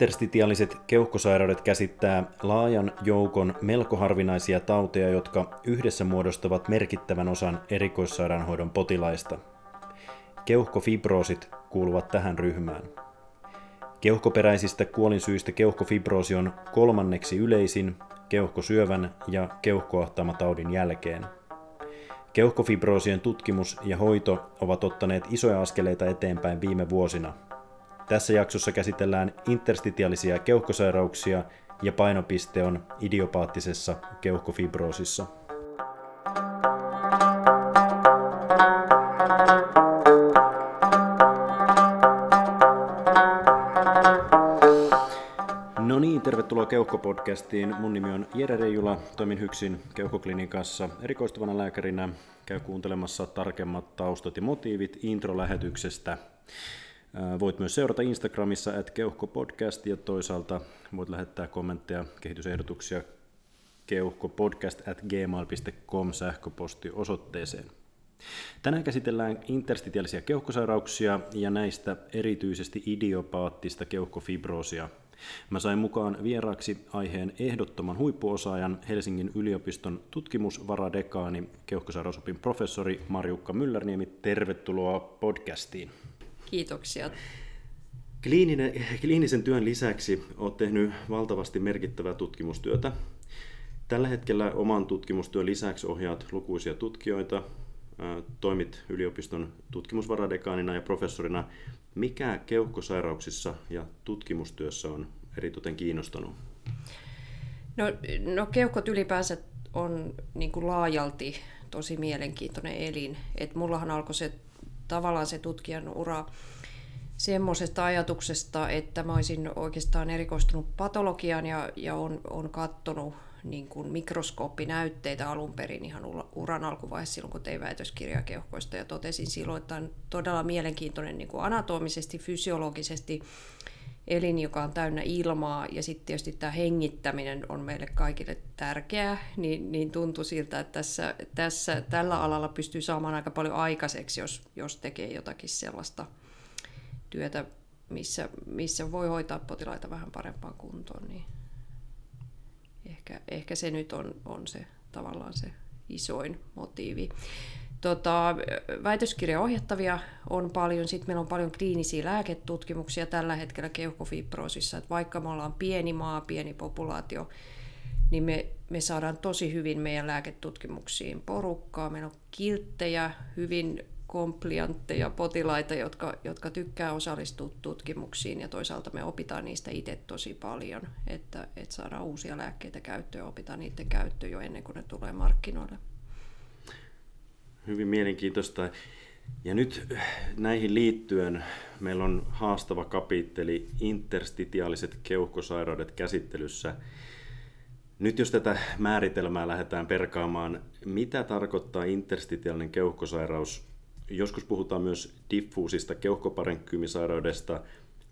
Interstitiaaliset keuhkosairaudet käsittää laajan joukon melko harvinaisia tauteja, jotka yhdessä muodostavat merkittävän osan erikoissairaanhoidon potilaista. Keuhkofibroosit kuuluvat tähän ryhmään. Keuhkoperäisistä kuolinsyistä keuhkofibroosi on kolmanneksi yleisin keuhkosyövän ja keuhkoahtaamataudin jälkeen. Keuhkofibroosien tutkimus ja hoito ovat ottaneet isoja askeleita eteenpäin viime vuosina – tässä jaksossa käsitellään interstitiaalisia keuhkosairauksia ja painopiste on idiopaattisessa keuhkofibroosissa. No niin, tervetuloa Keuhkopodcastiin. Mun nimi on Jere Reijula, toimin Hyksin keuhkoklinikassa erikoistuvana lääkärinä. Käy kuuntelemassa tarkemmat taustat ja motiivit intro-lähetyksestä. Voit myös seurata Instagramissa at keuhkopodcast ja toisaalta voit lähettää kommentteja, kehitysehdotuksia keuhkopodcast at gmail.com sähköpostiosoitteeseen. Tänään käsitellään interstitiaalisia keuhkosairauksia ja näistä erityisesti idiopaattista keuhkofibroosia. Mä sain mukaan vieraaksi aiheen ehdottoman huippuosaajan Helsingin yliopiston tutkimusvaradekaani, keuhkosairausopin professori Marjukka Myllerniemi. Tervetuloa podcastiin. Kiitoksia. Kliininen, kliinisen työn lisäksi olet tehnyt valtavasti merkittävää tutkimustyötä. Tällä hetkellä oman tutkimustyön lisäksi ohjaat lukuisia tutkijoita, toimit yliopiston tutkimusvaradekaanina ja professorina. Mikä keuhkosairauksissa ja tutkimustyössä on eritoten kiinnostanut? No, no keuhkot ylipäänsä on niin kuin laajalti tosi mielenkiintoinen elin. Et mullahan alkoi se tavallaan se tutkijan ura semmoisesta ajatuksesta, että mä olisin oikeastaan erikoistunut patologiaan ja, ja on, on kattonut niin kuin mikroskooppinäytteitä alun perin ihan uran alkuvaiheessa silloin, kun tein väitöskirjaa keuhkoista ja totesin silloin, että on todella mielenkiintoinen niin kuin anatomisesti, fysiologisesti elin, joka on täynnä ilmaa, ja sitten tietysti tämä hengittäminen on meille kaikille tärkeää, niin, niin tuntui siltä, että tässä, tässä, tällä alalla pystyy saamaan aika paljon aikaiseksi, jos, jos tekee jotakin sellaista työtä, missä, missä voi hoitaa potilaita vähän parempaan kuntoon, niin ehkä, ehkä se nyt on, on se tavallaan se isoin motiivi. Tota, väitöskirjaohjattavia on paljon, sitten meillä on paljon kliinisiä lääketutkimuksia tällä hetkellä keuhkofibroosissa, että vaikka me ollaan pieni maa, pieni populaatio, niin me, me saadaan tosi hyvin meidän lääketutkimuksiin porukkaa. Meillä on kilttejä, hyvin kompliantteja potilaita, jotka, jotka tykkää osallistua tutkimuksiin. Ja toisaalta me opitaan niistä itse tosi paljon, että, että saadaan uusia lääkkeitä käyttöön ja opitaan niiden käyttö jo ennen kuin ne tulee markkinoille hyvin mielenkiintoista. Ja nyt näihin liittyen meillä on haastava kapitteli interstitiaaliset keuhkosairaudet käsittelyssä. Nyt jos tätä määritelmää lähdetään perkaamaan, mitä tarkoittaa interstitiaalinen keuhkosairaus? Joskus puhutaan myös diffuusista keuhkoparenkkyymisairaudesta.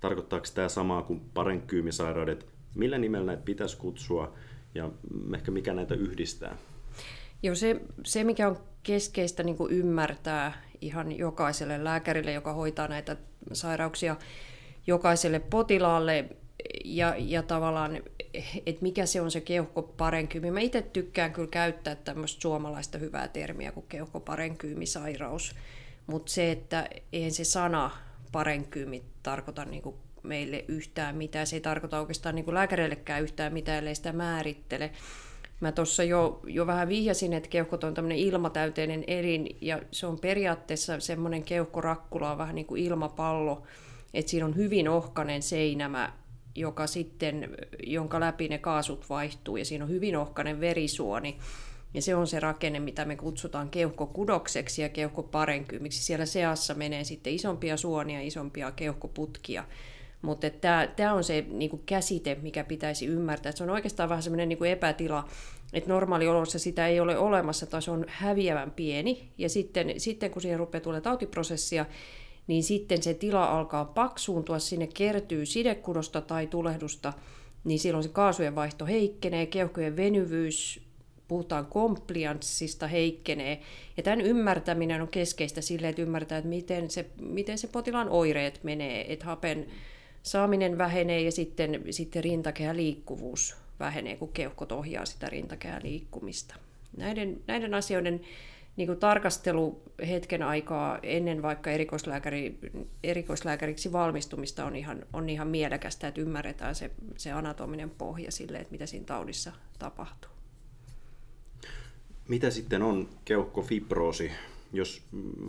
Tarkoittaako tämä samaa kuin parenkkyymisairaudet? Millä nimellä näitä pitäisi kutsua ja ehkä mikä näitä yhdistää? Joo, se, se mikä on keskeistä niin kuin ymmärtää ihan jokaiselle lääkärille, joka hoitaa näitä sairauksia, jokaiselle potilaalle ja, ja tavallaan, että mikä se on se keuhkoparenkyymi. Mä itse tykkään kyllä käyttää tämmöistä suomalaista hyvää termiä kuin keuhkoparenkyymisairaus, mutta se, että eihän se sana parenkyymi tarkoita niin kuin meille yhtään mitään, se ei tarkoita oikeastaan niin kuin yhtään mitään, ellei sitä määrittele. Mä tuossa jo, jo vähän vihjasin, että keuhkot on tämmöinen ilmatäyteinen elin, ja se on periaatteessa semmoinen keuhkorakkula vähän niin kuin ilmapallo, että siinä on hyvin ohkainen seinämä, joka sitten, jonka läpi ne kaasut vaihtuu, ja siinä on hyvin ohkainen verisuoni, ja se on se rakenne, mitä me kutsutaan keuhkokudokseksi ja keuhkoparenkyymiksi. Siellä seassa menee sitten isompia suonia, isompia keuhkoputkia, mutta tämä on se niinku käsite, mikä pitäisi ymmärtää. Et se on oikeastaan vähän semmoinen niinku epätila, että normaaliolossa sitä ei ole olemassa tai se on häviävän pieni. Ja sitten, sitten kun siihen rupeaa tulee tautiprosessia, niin sitten se tila alkaa paksuuntua, sinne kertyy sidekudosta tai tulehdusta, niin silloin se kaasujen vaihto heikkenee, keuhkojen venyvyys, puhutaan komplianssista heikkenee. Ja tämän ymmärtäminen on keskeistä sille, että ymmärtää, että miten se, miten se potilaan oireet menee, että hapen, saaminen vähenee ja sitten, sitten rintakehän liikkuvuus vähenee, kun keuhkot ohjaa sitä rintakehän liikkumista. Näiden, näiden asioiden niin kuin tarkastelu hetken aikaa ennen vaikka erikoislääkäri, erikoislääkäriksi valmistumista on ihan, on ihan mielekästä, että ymmärretään se, se anatominen pohja sille, että mitä siinä taudissa tapahtuu. Mitä sitten on keuhkofibroosi? Jos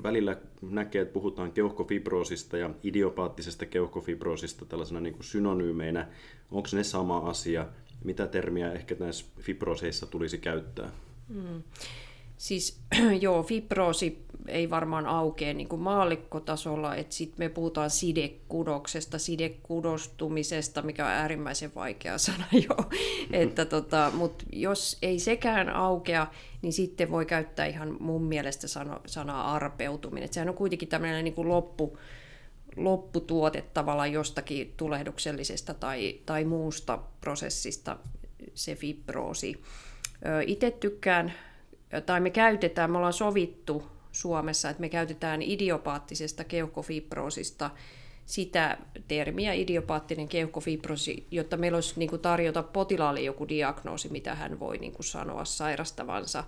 välillä näkee, että puhutaan keuhkofibroosista ja idiopaattisesta keuhkofibroosista tällaisena niin kuin synonyymeinä, onko ne sama asia? Mitä termiä ehkä näissä fibrooseissa tulisi käyttää? Hmm. Siis joo, fibroosi ei varmaan aukea niin kuin maallikkotasolla, että sitten me puhutaan sidekudoksesta, sidekudostumisesta, mikä on äärimmäisen vaikea sana jo. että tota, Mutta jos ei sekään aukea, niin sitten voi käyttää ihan mun mielestä sana, sanaa arpeutuminen. Et sehän on kuitenkin tämmöinen niin kuin loppu, lopputuote tavallaan jostakin tulehduksellisesta tai, tai muusta prosessista se fibroosi. Itse tykkään tai me käytetään, me ollaan sovittu Suomessa, että me käytetään idiopaattisesta keuhkofibroosista sitä termiä idiopaattinen keuhkofibrosi, jotta meillä olisi niin kuin tarjota potilaalle joku diagnoosi, mitä hän voi niin kuin sanoa sairastavansa.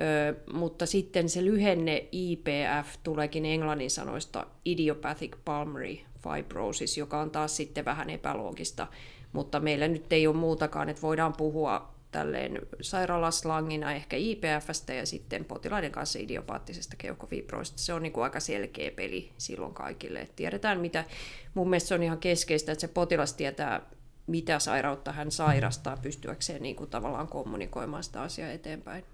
Ö, mutta sitten se lyhenne IPF tuleekin englannin sanoista Idiopathic Pulmonary Fibrosis, joka on taas sitten vähän epäloogista, mutta meillä nyt ei ole muutakaan, että voidaan puhua tälleen sairaalaslangina ehkä IPFstä ja sitten potilaiden kanssa idiopaattisesta keuhkofibroista. Se on niin kuin aika selkeä peli silloin kaikille. Et tiedetään, mitä, mun mielestä se on ihan keskeistä, että se potilas tietää, mitä sairautta hän sairastaa, pystyäkseen niin kuin tavallaan kommunikoimaan sitä asiaa eteenpäin.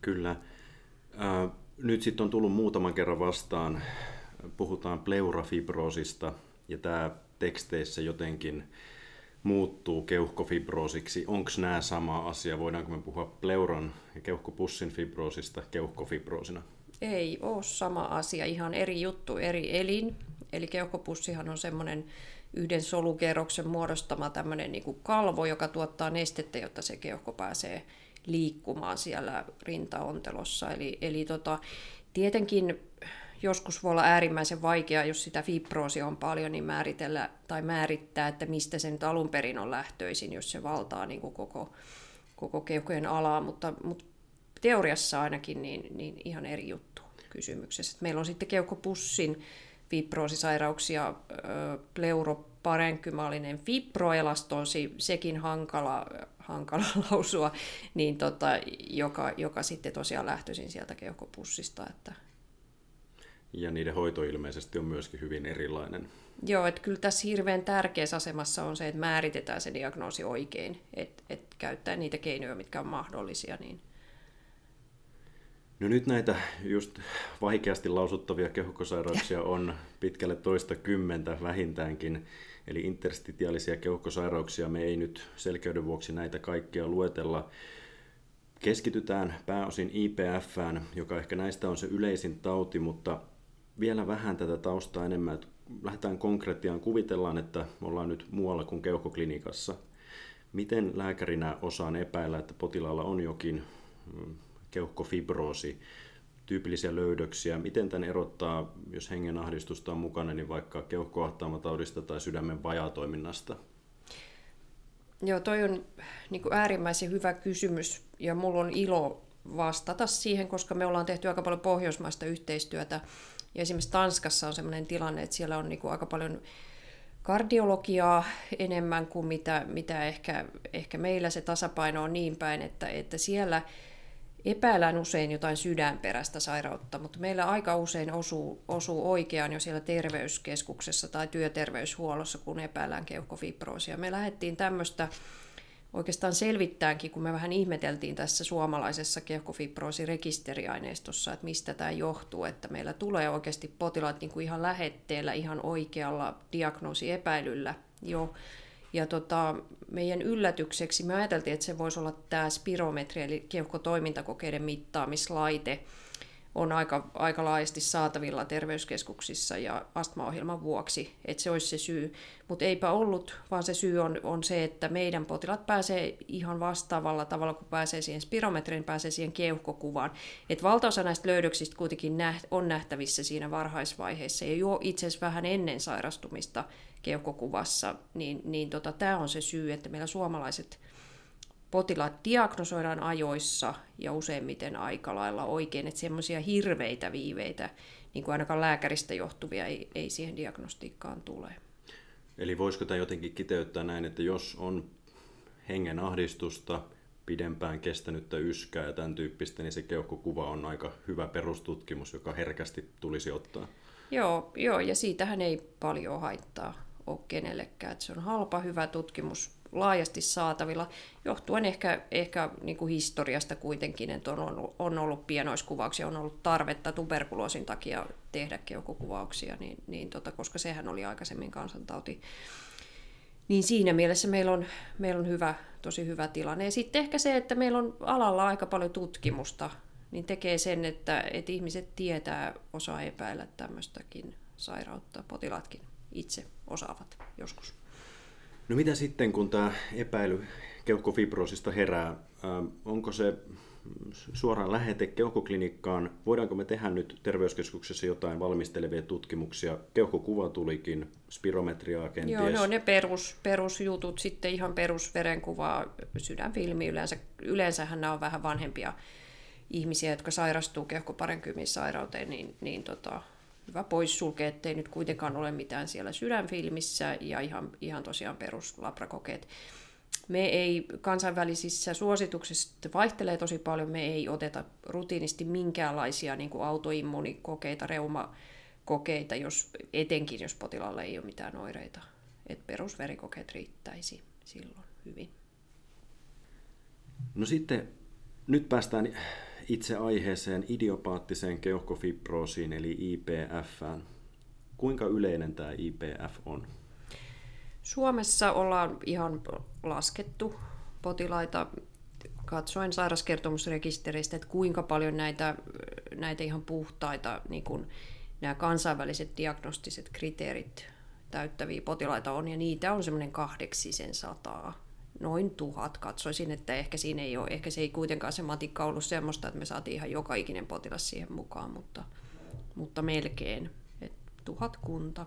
Kyllä. Äh, nyt sitten on tullut muutaman kerran vastaan, puhutaan pleurafibroosista, ja tämä teksteissä jotenkin muuttuu keuhkofibroosiksi. Onko nämä sama asia? Voidaanko me puhua pleuron ja keuhkopussin fibroosista keuhkofibroosina? Ei ole sama asia, ihan eri juttu, eri elin. Eli keuhkopussihan on semmoinen yhden solukerroksen muodostama tämmöinen niin kuin kalvo, joka tuottaa nestettä, jotta se keuhko pääsee liikkumaan siellä rintaontelossa. Eli, eli tota, tietenkin joskus voi olla äärimmäisen vaikeaa, jos sitä fibroosia on paljon, niin määritellä tai määrittää, että mistä se nyt alun perin on lähtöisin, jos se valtaa niin kuin koko, koko keuhkojen alaa, mutta, mutta teoriassa ainakin niin, niin ihan eri juttu kysymyksessä. Meillä on sitten keuhkopussin fibroosisairauksia, pleuroparenkymaalinen fibroelastosi, sekin hankala, hankala lausua, niin tota, joka, joka sitten tosiaan lähtöisin sieltä keuhkopussista, että, ja niiden hoito ilmeisesti on myöskin hyvin erilainen. Joo, että kyllä tässä hirveän tärkeässä asemassa on se, että määritetään se diagnoosi oikein, että et käyttää niitä keinoja, mitkä on mahdollisia. Niin... No nyt näitä just vaikeasti lausuttavia keuhkosairauksia on pitkälle toista kymmentä vähintäänkin. Eli interstitiaalisia keuhkosairauksia me ei nyt selkeyden vuoksi näitä kaikkia luetella. Keskitytään pääosin IPFään, joka ehkä näistä on se yleisin tauti, mutta vielä vähän tätä taustaa enemmän, että lähdetään konkreettiaan, kuvitellaan, että ollaan nyt muualla kuin keuhkoklinikassa. Miten lääkärinä osaan epäillä, että potilaalla on jokin mm, keuhkofibroosi, tyypillisiä löydöksiä, miten tämän erottaa, jos hengenahdistusta on mukana, niin vaikka keuhkoahtaamataudista tai sydämen vajaatoiminnasta? Joo, toi on niin kuin äärimmäisen hyvä kysymys ja mulla on ilo vastata siihen, koska me ollaan tehty aika paljon pohjoismaista yhteistyötä ja esimerkiksi Tanskassa on sellainen tilanne, että siellä on niin kuin aika paljon kardiologiaa enemmän kuin mitä, mitä ehkä, ehkä meillä se tasapaino on niin päin, että, että siellä epäillään usein jotain sydänperäistä sairautta, mutta meillä aika usein osuu, osuu oikeaan jo siellä terveyskeskuksessa tai työterveyshuollossa, kun epäillään keuhkofibroosia. Me lähdettiin tämmöistä oikeastaan selvittäänkin, kun me vähän ihmeteltiin tässä suomalaisessa keuhkofibroosi-rekisteriaineistossa, että mistä tämä johtuu, että meillä tulee oikeasti potilaat niin kuin ihan lähetteellä ihan oikealla diagnoosiepäilyllä jo. Ja tota, meidän yllätykseksi me ajateltiin, että se voisi olla tämä spirometri, eli keuhkotoimintakokeiden mittaamislaite, on aika, aika laajasti saatavilla terveyskeskuksissa ja astmaohjelman vuoksi, että se olisi se syy. Mutta eipä ollut, vaan se syy on, on se, että meidän potilaat pääsee ihan vastaavalla tavalla, kun pääsee siihen spirometriin, pääsee siihen keuhkokuvaan. Et valtaosa näistä löydöksistä kuitenkin näht, on nähtävissä siinä varhaisvaiheessa ja jo itse asiassa vähän ennen sairastumista keuhkokuvassa, niin, niin tota, tämä on se syy, että meillä suomalaiset potilaat diagnosoidaan ajoissa ja useimmiten aika lailla oikein, että semmoisia hirveitä viiveitä, niin kuin ainakaan lääkäristä johtuvia, ei, ei siihen diagnostiikkaan tule. Eli voisiko tämä jotenkin kiteyttää näin, että jos on hengen ahdistusta, pidempään kestänyttä yskää ja tämän tyyppistä, niin se keuhkokuva on aika hyvä perustutkimus, joka herkästi tulisi ottaa. Joo, joo ja siitähän ei paljon haittaa ole kenellekään. Että se on halpa, hyvä tutkimus, laajasti saatavilla, johtuen ehkä, ehkä niin kuin historiasta kuitenkin, että on ollut, on ollut pienoiskuvauksia, on ollut tarvetta tuberkuloosin takia tehdä keuhkokuvauksia, niin, niin tota, koska sehän oli aikaisemmin kansantauti. Niin siinä mielessä meillä on, meillä on hyvä, tosi hyvä tilanne. Ja sitten ehkä se, että meillä on alalla aika paljon tutkimusta, niin tekee sen, että, että ihmiset tietää, osaa epäillä tämmöistäkin sairautta, potilaatkin itse osaavat joskus. No mitä sitten, kun tämä epäily keuhkofibrosista herää? Onko se suoraan lähete keuhkoklinikkaan? Voidaanko me tehdä nyt terveyskeskuksessa jotain valmistelevia tutkimuksia? Keuhkokuva tulikin, spirometriaa kenties. Joo, ne on ne perus, perusjutut, sitten ihan perusverenkuva, sydänfilmi yleensä. Yleensähän nämä on vähän vanhempia ihmisiä, jotka sairastuu keuhkoparenkymissairauteen, niin, niin tota, hyvä poissulkea, ettei nyt kuitenkaan ole mitään siellä sydänfilmissä ja ihan, ihan tosiaan peruslabrakokeet. Me ei kansainvälisissä suosituksissa vaihtelee tosi paljon, me ei oteta rutiinisti minkäänlaisia niin kuin autoimmunikokeita, reumakokeita, jos, etenkin jos potilaalla ei ole mitään oireita. Et perusverikokeet riittäisi silloin hyvin. No sitten nyt päästään itse aiheeseen idiopaattiseen keuhkofibroosiin eli IPF. Kuinka yleinen tämä IPF on? Suomessa ollaan ihan laskettu potilaita katsoen sairauskertomusrekisteristä, että kuinka paljon näitä, näitä ihan puhtaita niin kuin nämä kansainväliset diagnostiset kriteerit täyttäviä potilaita on, ja niitä on semmoinen kahdeksisen sataa noin tuhat. Katsoisin, että ehkä siinä ei ole, ehkä se ei kuitenkaan se matikka ollut semmoista, että me saatiin ihan joka ikinen potilas siihen mukaan, mutta, mutta melkein. Et tuhat kunta.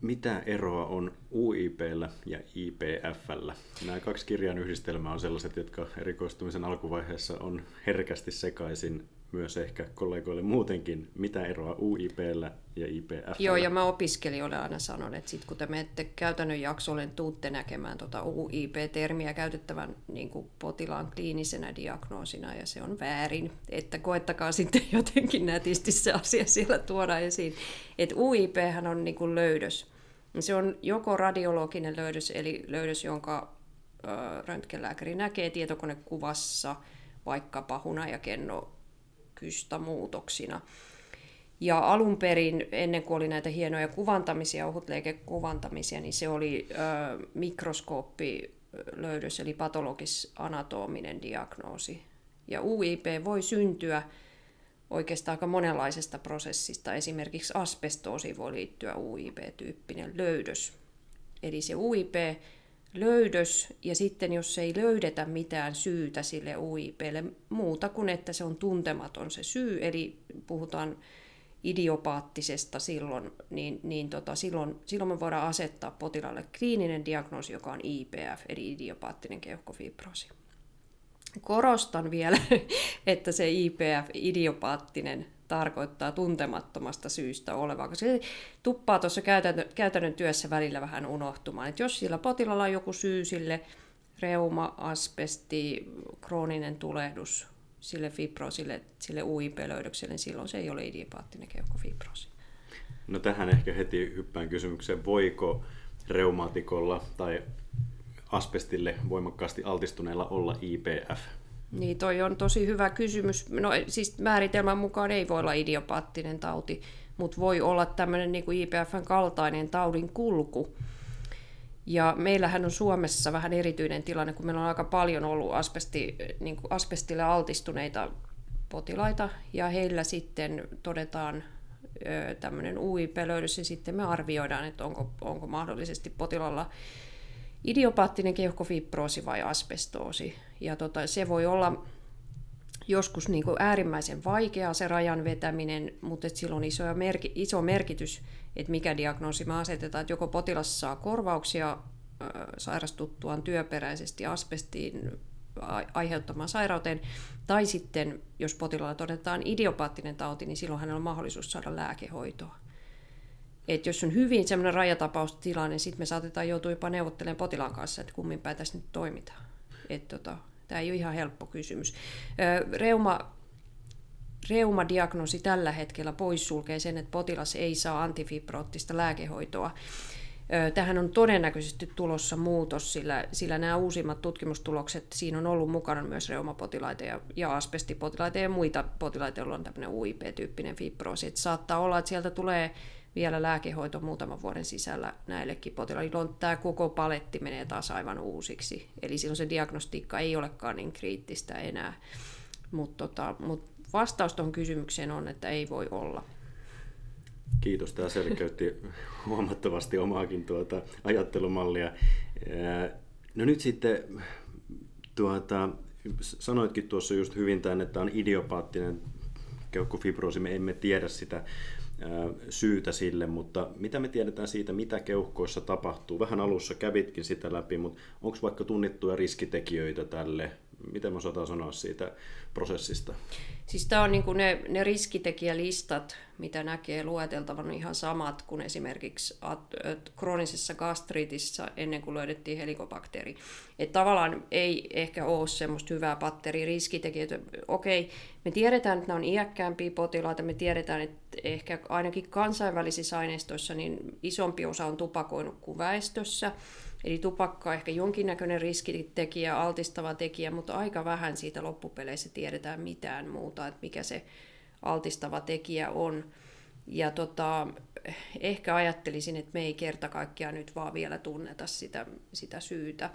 Mitä eroa on UIPllä ja IPFllä? Nämä kaksi kirjan yhdistelmää on sellaiset, jotka erikoistumisen alkuvaiheessa on herkästi sekaisin myös ehkä kollegoille muutenkin, mitä eroa UIPllä ja IPF. Joo, ja mä opiskelijoille aina sanon, että sit kun te menette käytännön jaksolle, niin tuutte näkemään tuota UIP-termiä käytettävän niin kuin potilaan kliinisenä diagnoosina, ja se on väärin, että koettakaa sitten jotenkin nätisti se asia siellä tuoda esiin. Että UIP on niin kuin löydös. Se on joko radiologinen löydös, eli löydös, jonka röntgenlääkäri näkee tietokonekuvassa, vaikkapa hunajakenno kystämuutoksina. Ja alun perin, ennen kuin oli näitä hienoja kuvantamisia, ohutleikekuvantamisia, niin se oli ö, mikroskooppilöydös, eli patologis-anatominen diagnoosi. Ja UIP voi syntyä oikeastaan aika monenlaisesta prosessista. Esimerkiksi asbestoosi voi liittyä UIP-tyyppinen löydös. Eli se UIP löydös, ja sitten jos ei löydetä mitään syytä sille UIPlle muuta kuin, että se on tuntematon se syy, eli puhutaan idiopaattisesta silloin, niin, niin tota, silloin, silloin me voidaan asettaa potilaalle kliininen diagnoosi, joka on IPF, eli idiopaattinen keuhkofibroosi. Korostan vielä, että se IPF, idiopaattinen tarkoittaa tuntemattomasta syystä olevaa, koska se tuppaa tuossa käytännön, työssä välillä vähän unohtumaan. Et jos sillä potilalla on joku syy sille, reuma, asbesti, krooninen tulehdus, sille fibroosille, sille UIP-löydökselle, niin silloin se ei ole idiopaattinen keuhkofibroosi. No tähän ehkä heti hyppään kysymykseen, voiko reumaatikolla tai asbestille voimakkaasti altistuneella olla IPF? Niin, toi on tosi hyvä kysymys. No siis määritelmän mukaan ei voi olla idiopaattinen tauti, mutta voi olla tämmöinen niin kuin IPFn kaltainen taudin kulku. Ja meillähän on Suomessa vähän erityinen tilanne, kun meillä on aika paljon ollut asbesti, niin kuin asbestille altistuneita potilaita ja heillä sitten todetaan tämmöinen UI-pelöydys ja sitten me arvioidaan, että onko, onko mahdollisesti potilalla idiopaattinen keuhkofibroosi vai asbestoosi. Ja tota, se voi olla joskus niin kuin äärimmäisen vaikeaa se rajan vetäminen, mutta sillä on iso, merki, iso merkitys, että mikä diagnoosi me asetetaan, että joko potilas saa korvauksia sairastuttuaan työperäisesti asbestiin aiheuttamaan sairauteen, tai sitten jos potilaalla todetaan idiopaattinen tauti, niin silloin hänellä on mahdollisuus saada lääkehoitoa. Et jos on hyvin semmoinen rajatapaustilanne, niin sitten me saatetaan joutua jopa neuvottelemaan potilaan kanssa, että kummin päin tässä nyt toimitaan. Et tota, Tämä ei ole ihan helppo kysymys. Reuma, reumadiagnoosi tällä hetkellä poissulkee sen, että potilas ei saa antifibrootista lääkehoitoa. Tähän on todennäköisesti tulossa muutos, sillä, sillä nämä uusimmat tutkimustulokset, siinä on ollut mukana myös reumapotilaita ja, ja asbestipotilaita ja muita potilaita, joilla on tämmöinen UIP-tyyppinen fibroosi. Että saattaa olla, että sieltä tulee vielä lääkehoito muutaman vuoden sisällä näillekin potilaille. On tämä koko paletti menee taas aivan uusiksi. Eli silloin se diagnostiikka ei olekaan niin kriittistä enää. Mutta tota, mut vastaus tuohon kysymykseen on, että ei voi olla. Kiitos, tämä selkeytti huomattavasti omaakin tuota ajattelumallia. No nyt sitten, tuota, sanoitkin tuossa just hyvin tämän, että on idiopaattinen keuhkofibroosi, me emme tiedä sitä syytä sille, mutta mitä me tiedetään siitä, mitä keuhkoissa tapahtuu? Vähän alussa kävitkin sitä läpi, mutta onko vaikka tunnittuja riskitekijöitä tälle? Miten me osataan sanoa siitä prosessista? Siis tämä on niin kuin ne, ne riskitekijälistat, mitä näkee lueteltavan ihan samat kuin esimerkiksi kroonisessa gastriitissa ennen kuin löydettiin helikobakteeri. Että tavallaan ei ehkä ole semmoista hyvää patteeriskitekijöitä. Okei, me tiedetään, että nämä on iäkkäämpiä potilaita, me tiedetään, että ehkä ainakin kansainvälisissä aineistoissa niin isompi osa on tupakoinut kuin väestössä. Eli tupakka on ehkä jonkinnäköinen riskitekijä, altistava tekijä, mutta aika vähän siitä loppupeleissä tiedetään mitään muuta, että mikä se altistava tekijä on. Ja tota, ehkä ajattelisin, että me ei kerta kaikkiaan nyt vaan vielä tunneta sitä, sitä syytä.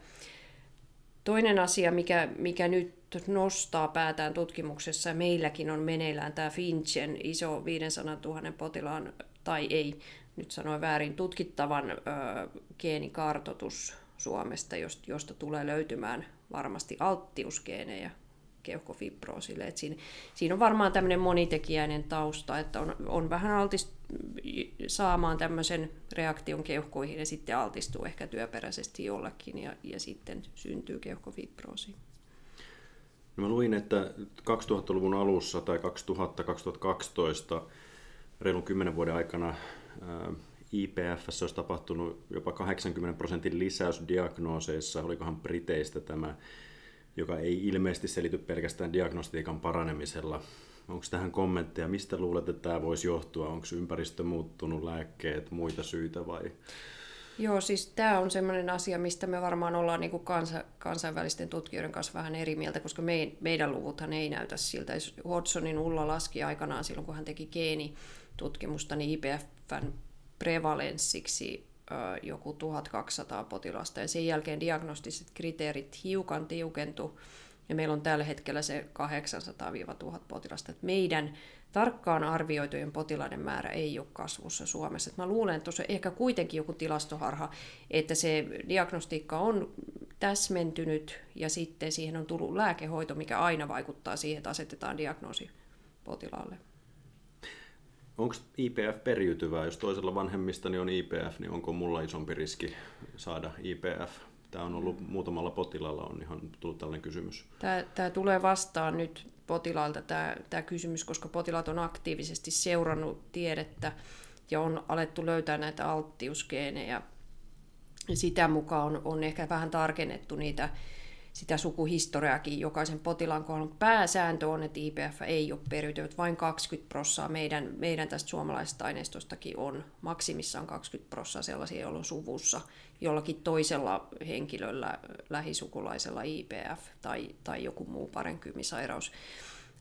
Toinen asia, mikä, mikä nyt nostaa päätään tutkimuksessa, meilläkin on meneillään tämä Finchen iso 500 000 potilaan, tai ei, nyt sanoin väärin, tutkittavan ö, geenikartoitus Suomesta, josta tulee löytymään varmasti alttiusgeenejä keuhkofibroosille. Et siinä, siinä on varmaan tämmöinen monitekijäinen tausta, että on, on vähän altis saamaan tämmöisen reaktion keuhkoihin ja sitten altistuu ehkä työperäisesti jollekin ja, ja sitten syntyy keuhkofibroosi. No mä luin, että 2000-luvun alussa tai 2000-2012 reilun 10 vuoden aikana IPF olisi tapahtunut jopa 80 prosentin lisäys diagnooseissa, olikohan Briteistä tämä, joka ei ilmeisesti selity pelkästään diagnostiikan paranemisella. Onko tähän kommentteja? Mistä luulet, että tämä voisi johtua? Onko ympäristö muuttunut, lääkkeet, muita syitä vai? Joo, siis tämä on sellainen asia, mistä me varmaan ollaan niin kuin kansa, kansainvälisten tutkijoiden kanssa vähän eri mieltä, koska me, meidän luvuthan ei näytä siltä. Hodsonin Ulla laski aikanaan silloin, kun hän teki geenitutkimusta, niin IPFn prevalenssiksi joku 1200 potilasta ja sen jälkeen diagnostiset kriteerit hiukan tiukentu ja meillä on tällä hetkellä se 800-1000 potilasta. Meidän tarkkaan arvioitujen potilaiden määrä ei ole kasvussa Suomessa. Mä luulen, että tuossa ehkä kuitenkin joku tilastoharha, että se diagnostiikka on täsmentynyt ja sitten siihen on tullut lääkehoito, mikä aina vaikuttaa siihen, että asetetaan diagnoosi potilaalle. Onko IPF periytyvää? Jos toisella vanhemmistani on IPF, niin onko mulla isompi riski saada IPF? Tämä on ollut muutamalla potilaalla on ihan tullut tällainen kysymys. Tämä, tämä tulee vastaan nyt potilailta tämä, tämä kysymys, koska potilaat on aktiivisesti seurannut tiedettä ja on alettu löytää näitä alttiusgeenejä. Sitä mukaan on, on ehkä vähän tarkennettu niitä sitä sukuhistoriaakin jokaisen potilaan kohdalla. Pääsääntö on, että IPF ei ole periytynyt, vain 20 prossaa meidän, meidän tästä suomalaisesta aineistostakin on. Maksimissaan 20 prossaa sellaisia, joilla on suvussa jollakin toisella henkilöllä, lähisukulaisella IPF tai, tai joku muu parenkymisairaus.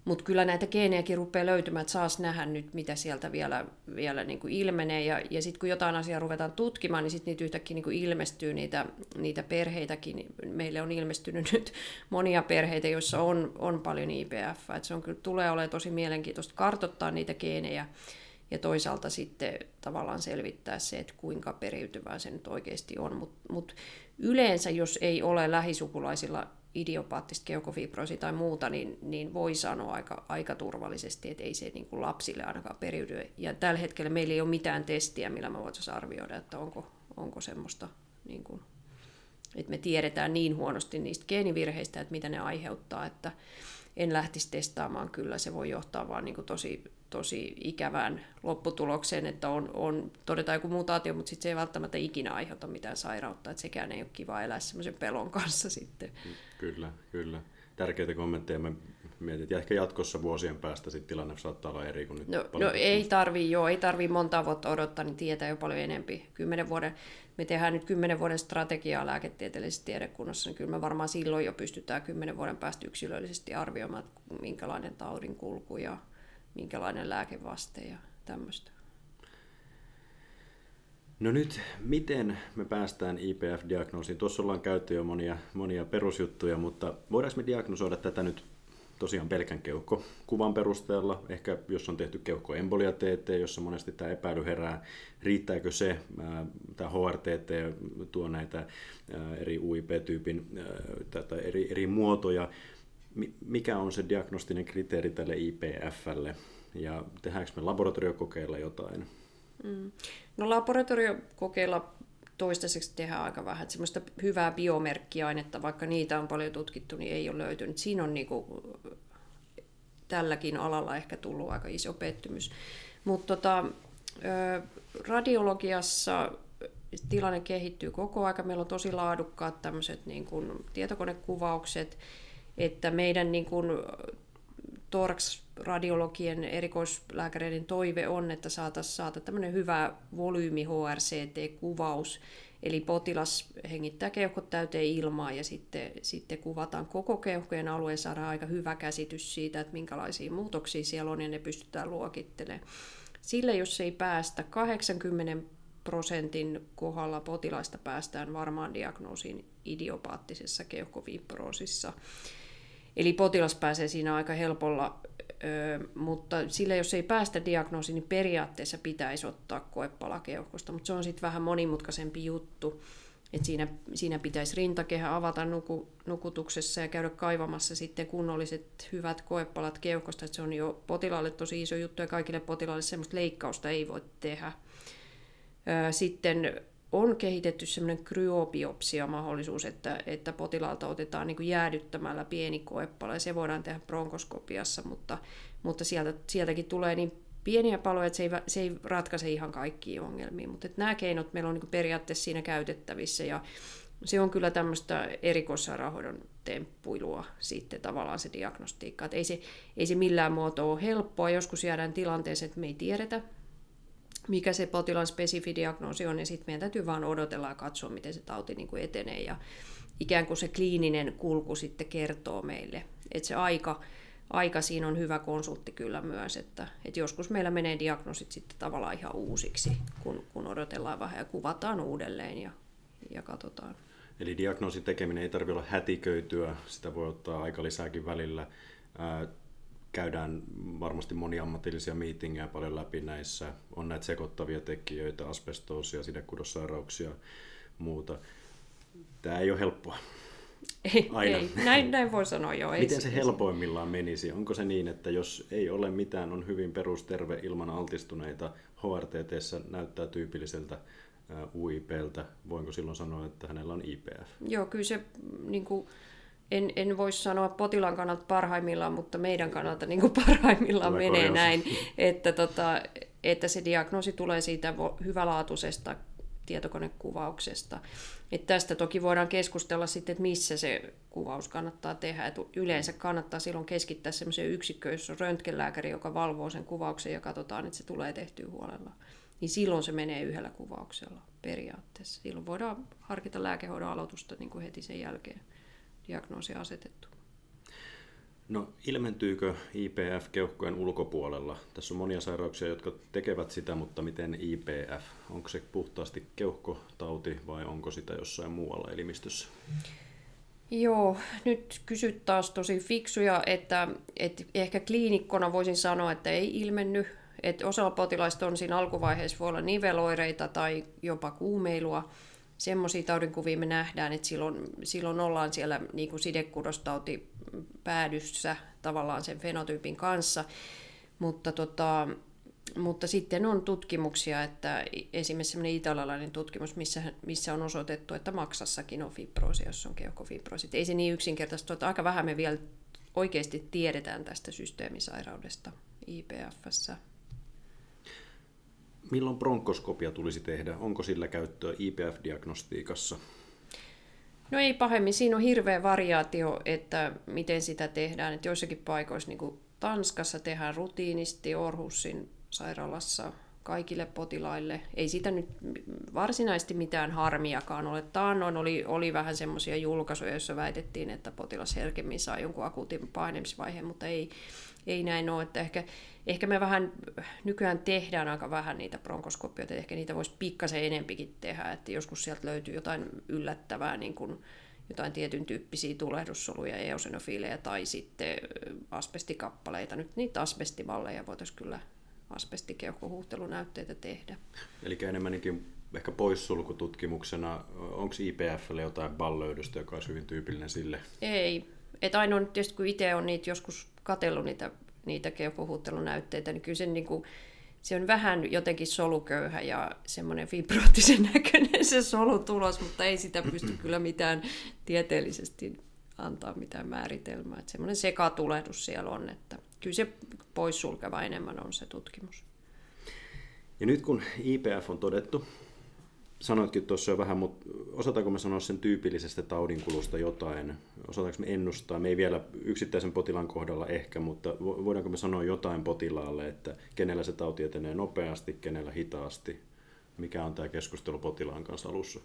Mutta kyllä näitä geenejäkin rupeaa löytymään, että saas nähdä nyt, mitä sieltä vielä, vielä niin kuin ilmenee. Ja, ja sitten kun jotain asiaa ruvetaan tutkimaan, niin sitten niitä yhtäkkiä niin kuin ilmestyy niitä, niitä perheitäkin. Meille on ilmestynyt nyt monia perheitä, joissa on, on paljon IPF. Et se on, kyllä, tulee olemaan tosi mielenkiintoista kartottaa niitä geenejä ja toisaalta sitten tavallaan selvittää se, että kuinka periytyvää se nyt oikeasti on. Mutta mut yleensä, jos ei ole lähisukulaisilla idiopaattista keukofibroosia tai muuta, niin, niin voi sanoa aika, aika turvallisesti, että ei se niin kuin lapsille ainakaan periydy. Ja tällä hetkellä meillä ei ole mitään testiä, millä me voitaisiin arvioida, että onko, onko semmoista, niin kuin, että me tiedetään niin huonosti niistä geenivirheistä, että mitä ne aiheuttaa, että en lähtisi testaamaan kyllä, se voi johtaa vaan niin kuin tosi, tosi ikävään lopputulokseen, että on, on todetaan joku mutaatio, mutta sitten se ei välttämättä ikinä aiheuta mitään sairautta, että sekään ei ole kiva elää semmoisen pelon kanssa sitten. Kyllä, kyllä. Tärkeitä kommentteja. Mä mietin, että ehkä jatkossa vuosien päästä sit tilanne saattaa olla eri kuin nyt. No, no ei tarvii, joo, ei tarvii monta vuotta odottaa, niin tietää jo paljon enempi. Kymmenen vuoden, me tehdään nyt kymmenen vuoden strategiaa lääketieteellisessä tiedekunnassa, niin kyllä me varmaan silloin jo pystytään kymmenen vuoden päästä yksilöllisesti arvioimaan, minkälainen taudin kulku ja minkälainen lääkevaste ja tämmöistä. No nyt, miten me päästään IPF-diagnoosiin? Tuossa ollaan käyty jo monia, monia perusjuttuja, mutta voidaanko me diagnosoida tätä nyt tosiaan pelkän keuhkokuvan perusteella, ehkä jos on tehty keuhkoembolia TT, jossa monesti tämä epäily herää, riittääkö se, tämä HRTT tuo näitä eri UIP-tyypin tai eri, eri muotoja, mikä on se diagnostinen kriteeri tälle IPFlle ja tehdäänkö me laboratoriokokeilla jotain? Mm. No laboratoriokokeilla toistaiseksi tehdään aika vähän. Että semmoista hyvää biomerkkiainetta, vaikka niitä on paljon tutkittu, niin ei ole löytynyt. Siinä on niinku, tälläkin alalla ehkä tullut aika iso pettymys. Mutta tota, radiologiassa tilanne kehittyy koko aika. Meillä on tosi laadukkaat tämmöiset niin kuin tietokonekuvaukset, että meidän niin kuin, Torx-radiologien erikoislääkäreiden toive on, että saataisiin saada tämmöinen hyvä volyymi HRCT-kuvaus, eli potilas hengittää keuhkot täyteen ilmaa ja sitten, sitten kuvataan koko keuhkojen alue ja saadaan aika hyvä käsitys siitä, että minkälaisia muutoksia siellä on ja ne pystytään luokittelemaan. Sille, jos ei päästä 80 prosentin kohdalla potilaista päästään varmaan diagnoosiin idiopaattisessa keuhkofibrosissa. Eli potilas pääsee siinä aika helpolla, mutta sillä jos ei päästä diagnoosiin, niin periaatteessa pitäisi ottaa koepala keuhkosta, mutta se on sitten vähän monimutkaisempi juttu. Et siinä, siinä pitäisi rintakehä avata nuku, nukutuksessa ja käydä kaivamassa sitten kunnolliset hyvät koepalat keuhkosta. Et se on jo potilaalle tosi iso juttu ja kaikille potilaille semmoista leikkausta ei voi tehdä. Sitten on kehitetty semmoinen kryobiopsia-mahdollisuus, että, että potilaalta otetaan niin jäädyttämällä pieni koepala, ja se voidaan tehdä bronkoskopiassa, mutta, mutta sieltä, sieltäkin tulee niin pieniä paloja, että se ei, se ei ratkaise ihan kaikkia ongelmia, mutta että nämä keinot meillä on niin periaatteessa siinä käytettävissä, ja se on kyllä tämmöistä erikoissairaanhoidon temppuilua sitten tavallaan se diagnostiikka. Että ei, se, ei se millään muotoa ole helppoa. Joskus jäädään tilanteeseen, että me ei tiedetä, mikä se potilaan spesifi diagnoosi on, ja sitten meidän täytyy vaan odotella ja katsoa, miten se tauti niin kuin etenee, ja ikään kuin se kliininen kulku sitten kertoo meille, että se aika, aika siinä on hyvä konsultti kyllä myös, että, että joskus meillä menee diagnoosit sitten tavallaan ihan uusiksi, kun, kun odotellaan vähän ja kuvataan uudelleen ja, ja katsotaan. Eli diagnoosin tekeminen ei tarvitse olla hätiköityä, sitä voi ottaa aika lisääkin välillä käydään varmasti moniammatillisia meetingejä paljon läpi näissä. On näitä sekoittavia tekijöitä, asbestoosia, sidekudossairauksia, muuta. Tämä ei ole helppoa. Ei, Aina. ei. Näin, näin voi sanoa jo. Ei Miten se helpoimmillaan menisi? Onko se niin, että jos ei ole mitään, on hyvin perusterve ilman altistuneita, HRTT näyttää tyypilliseltä UIPltä, voinko silloin sanoa, että hänellä on IPF? Joo, kyllä se niin kuin, en, en voi sanoa potilaan kannalta parhaimmillaan, mutta meidän kannalta niin kuin parhaimmillaan Tulee menee korjaus. näin, että, tota, että se diagnoosi tulee siitä hyvälaatuisesta tietokonekuvauksesta. Et tästä toki voidaan keskustella sitten, että missä se kuvaus kannattaa tehdä. Et yleensä kannattaa silloin keskittää sellaiseen yksikköön, jossa on röntgenlääkäri, joka valvoo sen kuvauksen ja katsotaan, että se tulee tehtyä huolella. Niin silloin se menee yhdellä kuvauksella periaatteessa. Silloin voidaan harkita lääkehoidon aloitusta niin kuin heti sen jälkeen diagnoosi asetettu. No ilmentyykö IPF keuhkojen ulkopuolella? Tässä on monia sairauksia, jotka tekevät sitä, mutta miten IPF? Onko se puhtaasti keuhkotauti vai onko sitä jossain muualla elimistössä? Joo, nyt kysyt taas tosi fiksuja, että, että ehkä kliinikkona voisin sanoa, että ei ilmenny. Että osalla potilaista on siinä alkuvaiheessa voi olla niveloireita tai jopa kuumeilua. Semmoisia taudinkuvia me nähdään, että silloin, silloin ollaan siellä niin kuin sidekudostauti päädyssä tavallaan sen fenotyypin kanssa. Mutta, tota, mutta sitten on tutkimuksia, että esimerkiksi sellainen italialainen tutkimus, missä, missä on osoitettu, että maksassakin on fibroosi, jos on keuhkofibroosi. Ei se niin yksinkertaista, että aika vähän me vielä oikeasti tiedetään tästä systeemisairaudesta IPFssä. Milloin bronkoskopia tulisi tehdä? Onko sillä käyttöä IPF-diagnostiikassa? No ei pahemmin. Siinä on hirveä variaatio, että miten sitä tehdään. Että joissakin paikoissa, niin kuin Tanskassa, tehdään rutiinisti Orhussin sairaalassa kaikille potilaille. Ei siitä nyt varsinaisesti mitään harmiakaan ole. Taannoin oli, oli vähän semmoisia julkaisuja, joissa väitettiin, että potilas herkemmin saa jonkun akuutin painemisvaiheen, mutta ei, ei näin ole. Että ehkä, ehkä me vähän nykyään tehdään aika vähän niitä bronkoskopioita, ehkä niitä voisi pikkasen enempikin tehdä, että joskus sieltä löytyy jotain yllättävää, niin kuin jotain tietyn tyyppisiä tulehdussoluja, eosinofiileja tai sitten asbestikappaleita. Nyt niitä asbestimalleja voitaisiin kyllä asbestikeuhkohuhtelunäytteitä tehdä. Eli enemmänkin ehkä poissulkututkimuksena, onko IPFlle jotain ballöydöstä, joka olisi hyvin tyypillinen sille? Ei. Et ainoa tietysti kun itse on niitä joskus katellut niitä, niitä keuhkohuhtelunäytteitä, niin kyllä se, niin kuin, se on vähän jotenkin soluköyhä ja semmoinen fibroottisen näköinen se solutulos, mutta ei sitä pysty kyllä mitään tieteellisesti antaa mitään määritelmää. Että semmoinen sekatulehdus siellä on, että kyllä se poissulkeva enemmän on se tutkimus. Ja nyt kun IPF on todettu, sanoitkin tuossa jo vähän, mutta osataanko me sanoa sen tyypillisestä taudinkulusta jotain? Osataanko me ennustaa? Me ei vielä yksittäisen potilaan kohdalla ehkä, mutta voidaanko me sanoa jotain potilaalle, että kenellä se tauti etenee nopeasti, kenellä hitaasti? Mikä on tämä keskustelu potilaan kanssa alussa?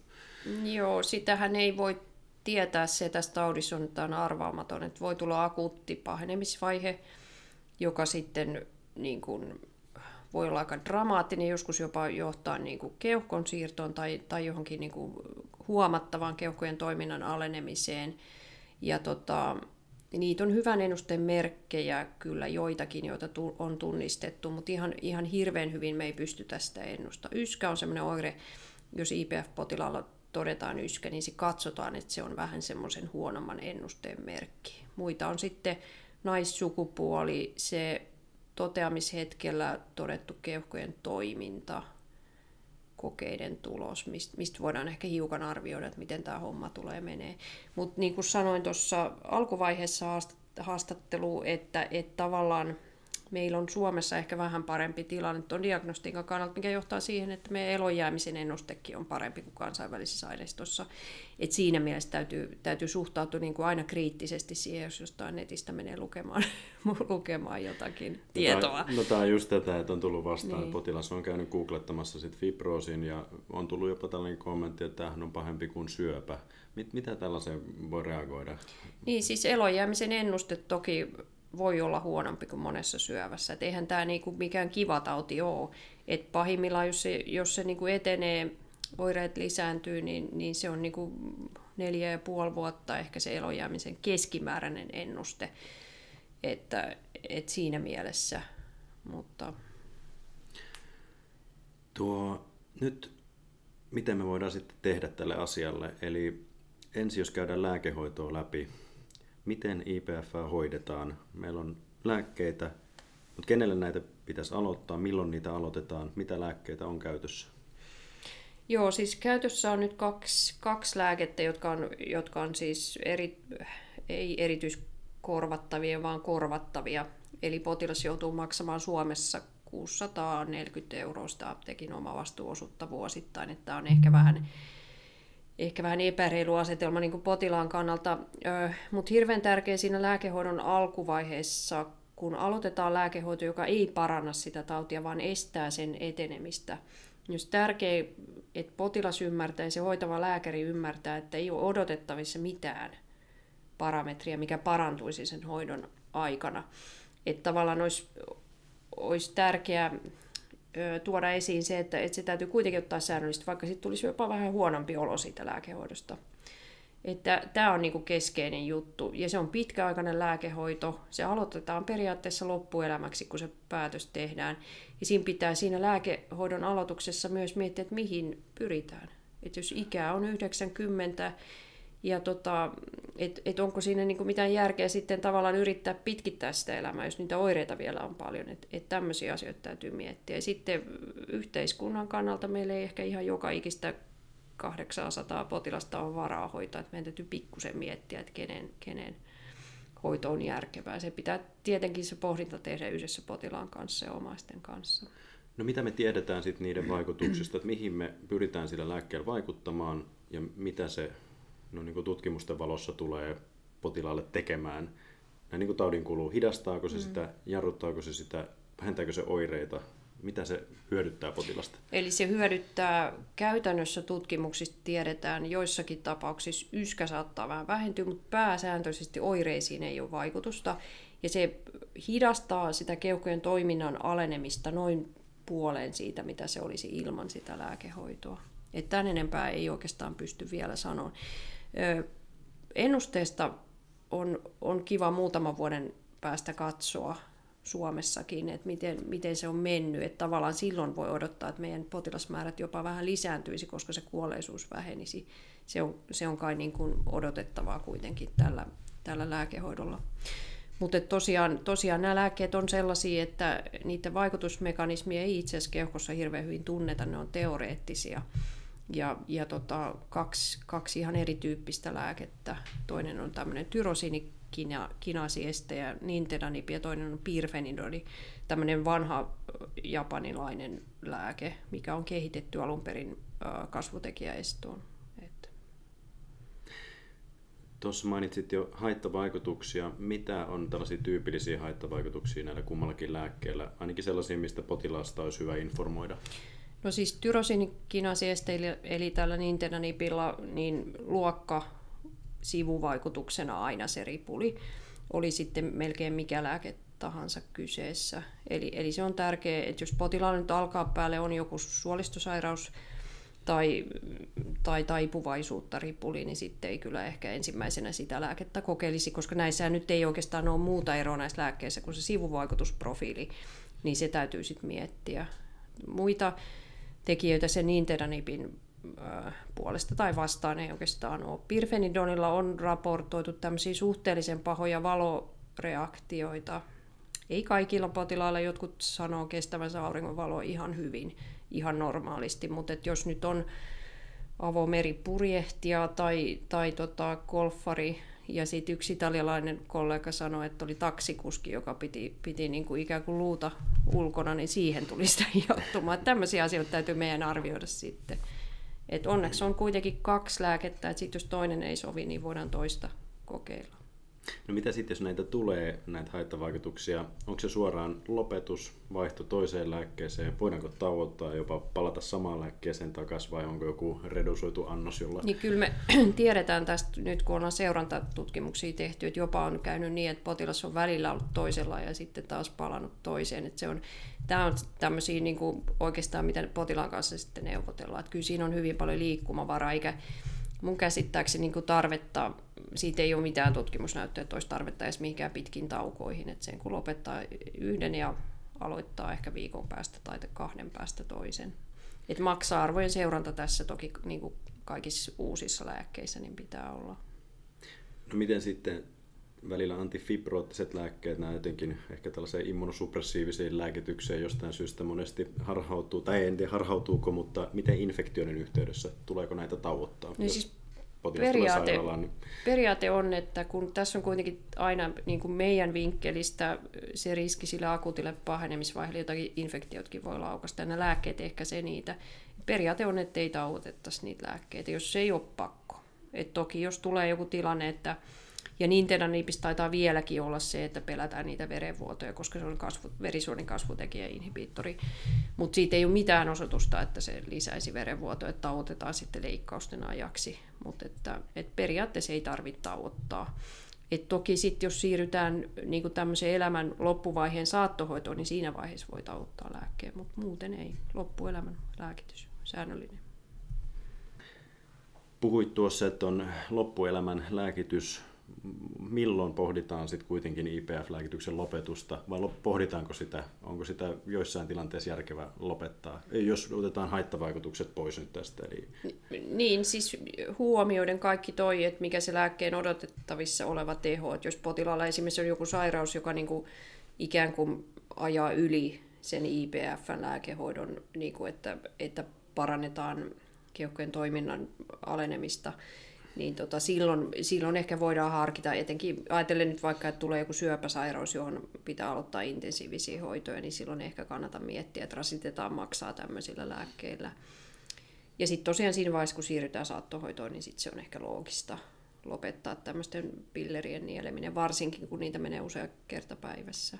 Joo, sitähän ei voi tietää se tästä taudissa on, tämä on arvaamaton, että voi tulla akuutti pahenemisvaihe, joka sitten niin kuin, voi olla aika dramaattinen, joskus jopa johtaa niin kuin keuhkon siirtoon tai, tai johonkin niin kuin huomattavaan keuhkojen toiminnan alenemiseen. Ja tota, niitä on hyvän ennusteen merkkejä kyllä joitakin, joita on tunnistettu, mutta ihan, ihan hirveän hyvin me ei pysty tästä ennusta. Yskä on sellainen oire, jos IPF-potilaalla todetaan yskä, niin se katsotaan, että se on vähän semmoisen huonomman ennusteen merkki. Muita on sitten naissukupuoli, se toteamishetkellä todettu keuhkojen toiminta, kokeiden tulos, mistä voidaan ehkä hiukan arvioida, että miten tämä homma tulee menee. Mutta niin kuin sanoin tuossa alkuvaiheessa haastattelu, että, että tavallaan meillä on Suomessa ehkä vähän parempi tilanne tuon diagnostiikan kannalta, mikä johtaa siihen, että meidän elonjäämisen ennustekin on parempi kuin kansainvälisissä aineistossa. Et siinä mielessä täytyy, täytyy suhtautua niin kuin aina kriittisesti siihen, jos jostain netistä menee lukemaan, lukemaan jotakin no tietoa. No tämä on just tätä, että on tullut vastaan, niin. potilas on käynyt googlettamassa sit fibroosin ja on tullut jopa tällainen kommentti, että tämähän on pahempi kuin syöpä. Mit, mitä tällaiseen voi reagoida? Niin, siis elonjäämisen ennuste toki voi olla huonompi kuin monessa syövässä. Et eihän tämä niinku mikään kiva tauti ole. Et pahimmillaan, jos se, jos se niinku etenee, oireet lisääntyy, niin, niin se on niinku neljä ja puoli vuotta ehkä se elonjäämisen keskimääräinen ennuste. Että, et siinä mielessä, mutta... Tuo, nyt miten me voidaan sitten tehdä tälle asialle? Eli ensin jos käydään lääkehoitoa läpi, miten IPF hoidetaan. Meillä on lääkkeitä, mutta kenelle näitä pitäisi aloittaa, milloin niitä aloitetaan, mitä lääkkeitä on käytössä? Joo, siis käytössä on nyt kaksi, kaksi lääkettä, jotka on, jotka on siis eri, ei erityiskorvattavia, vaan korvattavia. Eli potilas joutuu maksamaan Suomessa 640 euroa sitä apteekin omavastuuosuutta vuosittain, että on ehkä vähän ehkä vähän epäreilu asetelma niin potilaan kannalta, mutta hirveän tärkeä siinä lääkehoidon alkuvaiheessa, kun aloitetaan lääkehoito, joka ei paranna sitä tautia, vaan estää sen etenemistä. Just tärkeää, että potilas ymmärtää ja se hoitava lääkäri ymmärtää, että ei ole odotettavissa mitään parametria, mikä parantuisi sen hoidon aikana. Että tavallaan olisi, olisi tärkeää tuoda esiin se, että, että se täytyy kuitenkin ottaa säännöllisesti, vaikka sitten tulisi jopa vähän huonompi olo siitä lääkehoidosta. Että tämä on niinku keskeinen juttu. Ja se on pitkäaikainen lääkehoito. Se aloitetaan periaatteessa loppuelämäksi, kun se päätös tehdään. Ja siinä pitää siinä lääkehoidon aloituksessa myös miettiä, että mihin pyritään. Että jos ikä on 90 ja tota, että et onko siinä niinku mitään järkeä sitten tavallaan yrittää pitkittää sitä elämää, jos niitä oireita vielä on paljon. Että et tämmöisiä asioita täytyy miettiä. Ja sitten yhteiskunnan kannalta meillä ei ehkä ihan joka ikistä 800 potilasta on varaa hoitaa, että meidän täytyy pikkusen miettiä, että kenen, kenen hoito on järkevää. Se pitää tietenkin se pohdinta tehdä yhdessä potilaan kanssa ja omaisten kanssa. No mitä me tiedetään sitten niiden vaikutuksista, että mihin me pyritään sillä lääkkeellä vaikuttamaan ja mitä se no niin kuin tutkimusten valossa tulee potilaalle tekemään. Näin niin kuin taudin kuluu, hidastaako se mm. sitä, jarruttaako se sitä, vähentääkö se oireita, mitä se hyödyttää potilasta? Eli se hyödyttää käytännössä tutkimuksista tiedetään, joissakin tapauksissa yskä saattaa vähän vähentyä, mutta pääsääntöisesti oireisiin ei ole vaikutusta. Ja se hidastaa sitä keuhkojen toiminnan alenemista noin puoleen siitä, mitä se olisi ilman sitä lääkehoitoa. Että tämän enempää ei oikeastaan pysty vielä sanoa. Ennusteesta on, on kiva muutaman vuoden päästä katsoa Suomessakin, että miten, miten se on mennyt. Että tavallaan silloin voi odottaa, että meidän potilasmäärät jopa vähän lisääntyisi, koska se kuolleisuus vähenisi. Se on, se on kai niin kuin odotettavaa kuitenkin tällä, tällä lääkehoidolla. Mutta tosiaan, tosiaan nämä lääkkeet on sellaisia, että niiden vaikutusmekanismia ei itse asiassa keuhkossa hirveän hyvin tunneta, ne on teoreettisia. Ja, ja tota, kaksi, kaksi ihan erityyppistä lääkettä. Toinen on tämmöinen tyrosiinikinasieste ja nintedanib ja toinen on pirfenidoni, tämmöinen vanha japanilainen lääke, mikä on kehitetty alun perin kasvutekijäestoon. Tuossa mainitsit jo haittavaikutuksia. Mitä on tällaisia tyypillisiä haittavaikutuksia näillä kummallakin lääkkeellä? Ainakin sellaisia, mistä potilaasta olisi hyvä informoida. No siis tyrosiinikinasieste, eli tällä nintenanipilla, niin luokka sivuvaikutuksena aina se ripuli. Oli sitten melkein mikä lääke tahansa kyseessä. Eli, eli se on tärkeää, että jos potilaalla nyt alkaa päälle on joku suolistosairaus, tai, tai taipuvaisuutta ripuliin, niin sitten ei kyllä ehkä ensimmäisenä sitä lääkettä kokeilisi, koska näissä nyt ei oikeastaan ole muuta eroa näissä lääkkeissä kuin se sivuvaikutusprofiili, niin se täytyy sitten miettiä. Muita tekijöitä sen interanipin puolesta tai vastaan ei oikeastaan ole. Pirfenidonilla on raportoitu tämmöisiä suhteellisen pahoja valoreaktioita. Ei kaikilla potilailla, jotkut sanoo kestävänsä auringonvaloa ihan hyvin, ihan normaalisti, mutta et jos nyt on avomeripurjehtia tai, tai tota golfari, ja sitten yksi italialainen kollega sanoi, että oli taksikuski, joka piti, piti niin kuin ikään kuin luuta ulkona, niin siihen tuli sitä hiottumaa. Tämmöisiä asioita täytyy meidän arvioida sitten. Et onneksi on kuitenkin kaksi lääkettä, että sitten jos toinen ei sovi, niin voidaan toista kokeilla. No mitä sitten, jos näitä tulee, näitä haittavaikutuksia, onko se suoraan lopetus, vaihto toiseen lääkkeeseen, voidaanko tauottaa jopa palata samaan lääkkeeseen takaisin vai onko joku redusoitu annos, jolla... Niin kyllä me tiedetään tästä nyt, kun ollaan seurantatutkimuksia tehty, että jopa on käynyt niin, että potilas on välillä ollut toisella ja sitten taas palannut toiseen. Että se on, tämä on tämmöisiä niin kuin oikeastaan, mitä potilaan kanssa sitten neuvotellaan. Että kyllä siinä on hyvin paljon liikkumavaraa, eikä mun käsittääkseni niin tarvetta, siitä ei ole mitään tutkimusnäyttöä, että olisi tarvetta edes mihinkään pitkin taukoihin, että sen kun lopettaa yhden ja aloittaa ehkä viikon päästä tai kahden päästä toisen. Et maksa-arvojen seuranta tässä toki niin kuin kaikissa uusissa lääkkeissä niin pitää olla. No miten sitten välillä antifibroottiset lääkkeet, nämä jotenkin ehkä tällaiseen immunosuppressiiviseen lääkitykseen jostain syystä monesti harhautuu, tai en tiedä harhautuuko, mutta miten infektioiden yhteydessä, tuleeko näitä tauottaa? Niin siis periaate, niin... periaate on, että kun tässä on kuitenkin aina niin kuin meidän vinkkelistä se riski sillä akuutille pahenemisvaiheelle, jotakin infektiotkin voi laukasta, ja nämä lääkkeet ehkä se niitä. Periaate on, että ei tauotettaisi niitä lääkkeitä, jos se ei ole pakko. Et toki jos tulee joku tilanne, että ja Nintendo niipissä taitaa vieläkin olla se, että pelätään niitä verenvuotoja, koska se on kasvu, verisuonin kasvutekijä inhibiittori. Mutta siitä ei ole mitään osoitusta, että se lisäisi verenvuotoja, että tauotetaan sitten leikkausten ajaksi. Mutta että, että periaatteessa ei tarvitse tauottaa. Et toki sitten jos siirrytään niin tämmöiseen elämän loppuvaiheen saattohoitoon, niin siinä vaiheessa voidaan ottaa lääkkeen, mutta muuten ei. Loppuelämän lääkitys, säännöllinen. Puhuit tuossa, että on loppuelämän lääkitys milloin pohditaan sitten kuitenkin IPF-lääkityksen lopetusta, vai pohditaanko sitä, onko sitä joissain tilanteissa järkevää lopettaa, jos otetaan haittavaikutukset pois nyt tästä? Eli... Niin, siis huomioiden kaikki toi, että mikä se lääkkeen odotettavissa oleva teho, että jos potilaalla esimerkiksi on joku sairaus, joka niin kuin ikään kuin ajaa yli sen IPF-lääkehoidon, niin kuin että, että parannetaan keuhkojen toiminnan alenemista, niin tota, silloin, silloin ehkä voidaan harkita, etenkin ajatellen nyt vaikka, että tulee joku syöpäsairaus, johon pitää aloittaa intensiivisiä hoitoja, niin silloin ehkä kannata miettiä, että rasitetaan maksaa tämmöisillä lääkkeillä. Ja sitten tosiaan siinä vaiheessa, kun siirrytään saattohoitoon, niin sit se on ehkä loogista lopettaa tämmöisten pillerien nieleminen, varsinkin kun niitä menee usea kerta päivässä.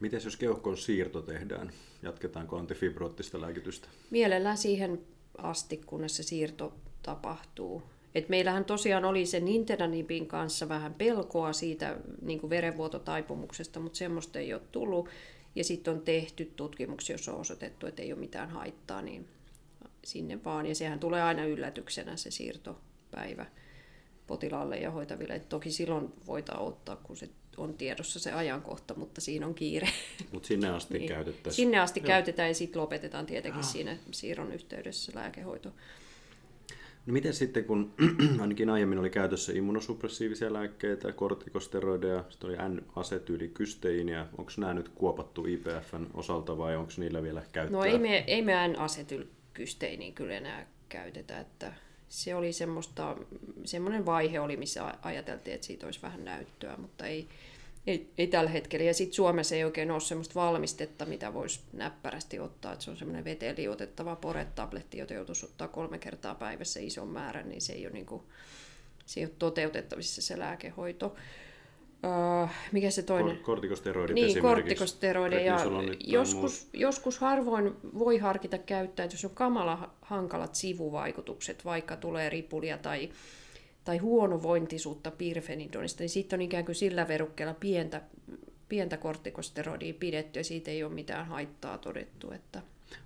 Miten jos keuhkon siirto tehdään? Jatketaanko antifibrootista lääkitystä? Mielellään siihen asti, kunnes se siirto tapahtuu. Et meillähän tosiaan oli sen Nintenanibin kanssa vähän pelkoa siitä niin kuin verenvuototaipumuksesta, mutta semmoista ei ole tullut. Ja sitten on tehty tutkimuksia, jossa on osoitettu, että ei ole mitään haittaa, niin sinne vaan. Ja sehän tulee aina yllätyksenä se siirtopäivä potilaalle ja hoitaville. Et toki silloin voidaan ottaa, kun se on tiedossa se ajankohta, mutta siinä on kiire. Mutta sinne asti niin. käytettäisiin. Sinne asti Joo. käytetään ja sitten lopetetaan tietenkin ah. siinä siirron yhteydessä lääkehoito. No miten sitten, kun ainakin aiemmin oli käytössä immunosuppressiivisia lääkkeitä, kortikosteroideja, sitten oli N-asetyylikysteiiniä, onko nämä nyt kuopattu IPFn osalta vai onko niillä vielä käyttöä? No ei me, ei me N-asetylkysteiniä kyllä enää käytetä, että se oli semmoista, semmoinen vaihe oli, missä ajateltiin, että siitä olisi vähän näyttöä, mutta ei, ei, ei tällä hetkellä. Ja sitten Suomessa ei oikein ole sellaista valmistetta, mitä voisi näppärästi ottaa. Että se on semmoinen veteen liotettava poretabletti, jota joutuisi ottaa kolme kertaa päivässä ison määrän, niin se ei ole, niin kuin, se ei ole toteutettavissa se lääkehoito. Uh, mikä se toinen? Kortikosteroidit Niin, kortikosteroidit. Ja joskus, joskus harvoin voi harkita käyttää, että jos on kamala hankalat sivuvaikutukset, vaikka tulee ripulia tai tai huonovointisuutta pirfenidonista, niin sitten on ikään kuin sillä verukkeella pientä, pientä kortikosteroidia pidetty ja siitä ei ole mitään haittaa todettu. Että...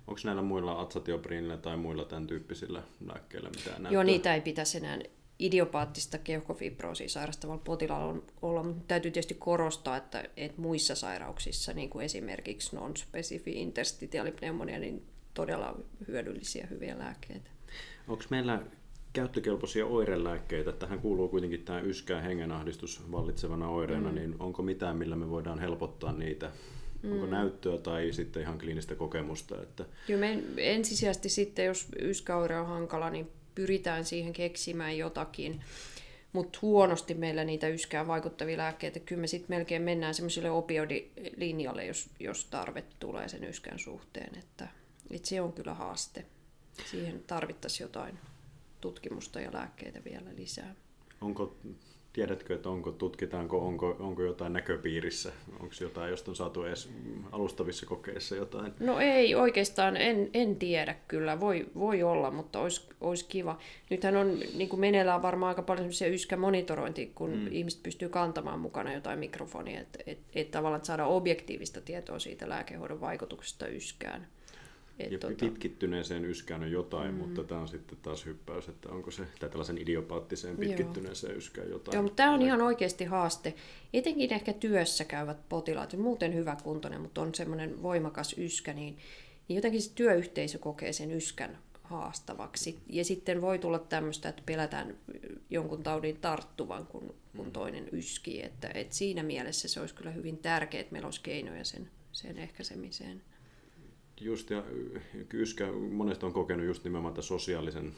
Onko näillä muilla atsatiopriinilla tai muilla tämän tyyppisillä lääkkeillä mitään näyttöä? Joo, niitä ei pitäisi enää idiopaattista keuhkofibroosia sairastavalla potilaalla olla, mutta täytyy tietysti korostaa, että, että muissa sairauksissa, niin kuin esimerkiksi non-specific interstitial pneumonia, niin todella hyödyllisiä hyviä lääkkeitä. Onko meillä käyttökelpoisia oirelääkkeitä. Tähän kuuluu kuitenkin tämä yskä hengenahdistus vallitsevana oireena, mm. niin onko mitään, millä me voidaan helpottaa niitä? Mm. Onko näyttöä tai sitten ihan kliinistä kokemusta? Että... Kyllä me ensisijaisesti sitten, jos yskäoire on hankala, niin pyritään siihen keksimään jotakin. Mutta huonosti meillä niitä yskään vaikuttavia lääkkeitä. Kyllä me sitten melkein mennään semmoiselle opioidilinjalle, jos, jos tarve tulee sen yskän suhteen. Että, että se on kyllä haaste. Siihen tarvittaisiin jotain tutkimusta ja lääkkeitä vielä lisää. Onko, tiedätkö, että onko, tutkitaanko, onko, onko jotain näköpiirissä? Onko jotain, josta on saatu edes alustavissa kokeissa jotain? No ei oikeastaan, en, en tiedä kyllä. Voi, voi olla, mutta olisi, olisi kiva. Nythän on niin kuin meneillään varmaan aika paljon yskämonitorointia, kun mm. ihmiset pystyy kantamaan mukana jotain mikrofonia, että et, et tavallaan saada objektiivista tietoa siitä lääkehoidon vaikutuksesta yskään. Et ja tota... pitkittyneeseen yskään on jotain, mm. mutta tämä on sitten taas hyppäys, että onko se tai tällaisen idiopaattiseen pitkittyneeseen Joo. yskään jotain. Joo, mutta tämä on ihan oikeasti haaste. Etenkin ehkä työssä käyvät potilaat, muuten hyvä kuntoinen, mutta on semmoinen voimakas yskä, niin, niin jotenkin se työyhteisö kokee sen yskän haastavaksi. Ja sitten voi tulla tämmöistä, että pelätään jonkun taudin tarttuvan, kun, kun mm. toinen yskii. Että, että siinä mielessä se olisi kyllä hyvin tärkeää, että meillä olisi keinoja sen, sen ehkäisemiseen. Just ja Yskä monesti on kokenut just nimenomaan tämän sosiaalisen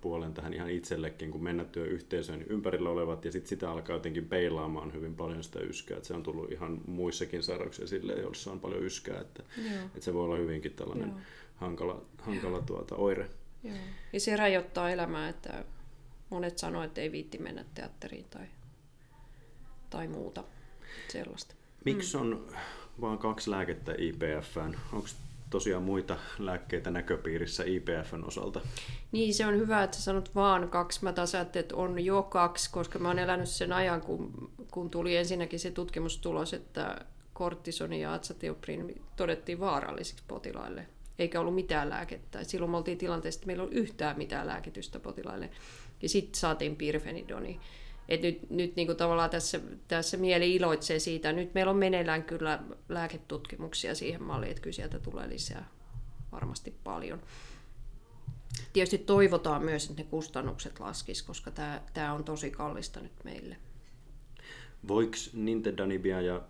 puolen tähän ihan itsellekin, kun mennä työyhteisöön niin ympärillä olevat ja sitten sitä alkaa jotenkin peilaamaan hyvin paljon sitä yskää. Että se on tullut ihan muissakin sairauksissa sille, joissa on paljon yskää, että, että se voi olla hyvinkin tällainen Joo. hankala, hankala tuota, oire. Joo. Ja se rajoittaa elämää, että monet sanoo, että ei viitti mennä teatteriin tai, tai muuta sellaista. Miksi mm. on vain kaksi lääkettä IPFään? Onko tosiaan muita lääkkeitä näköpiirissä IPFn osalta. Niin, se on hyvä, että sä sanot vaan kaksi. Mä taas että on jo kaksi, koska mä oon elänyt sen ajan, kun, kun tuli ensinnäkin se tutkimustulos, että kortisoni ja atsatioprin todettiin vaarallisiksi potilaille, eikä ollut mitään lääkettä. Silloin me oltiin tilanteessa, että meillä ei ollut yhtään mitään lääkitystä potilaille. Ja sitten saatiin pirfenidoni. Et nyt nyt niin kuin tavallaan tässä, tässä mieli iloitsee siitä. Nyt meillä on meneillään kyllä lääketutkimuksia siihen malliin, että kyllä sieltä tulee lisää varmasti paljon. Tietysti toivotaan myös, että ne kustannukset laskis, koska tämä, tämä on tosi kallista nyt meille. Voiko nintedanibia ja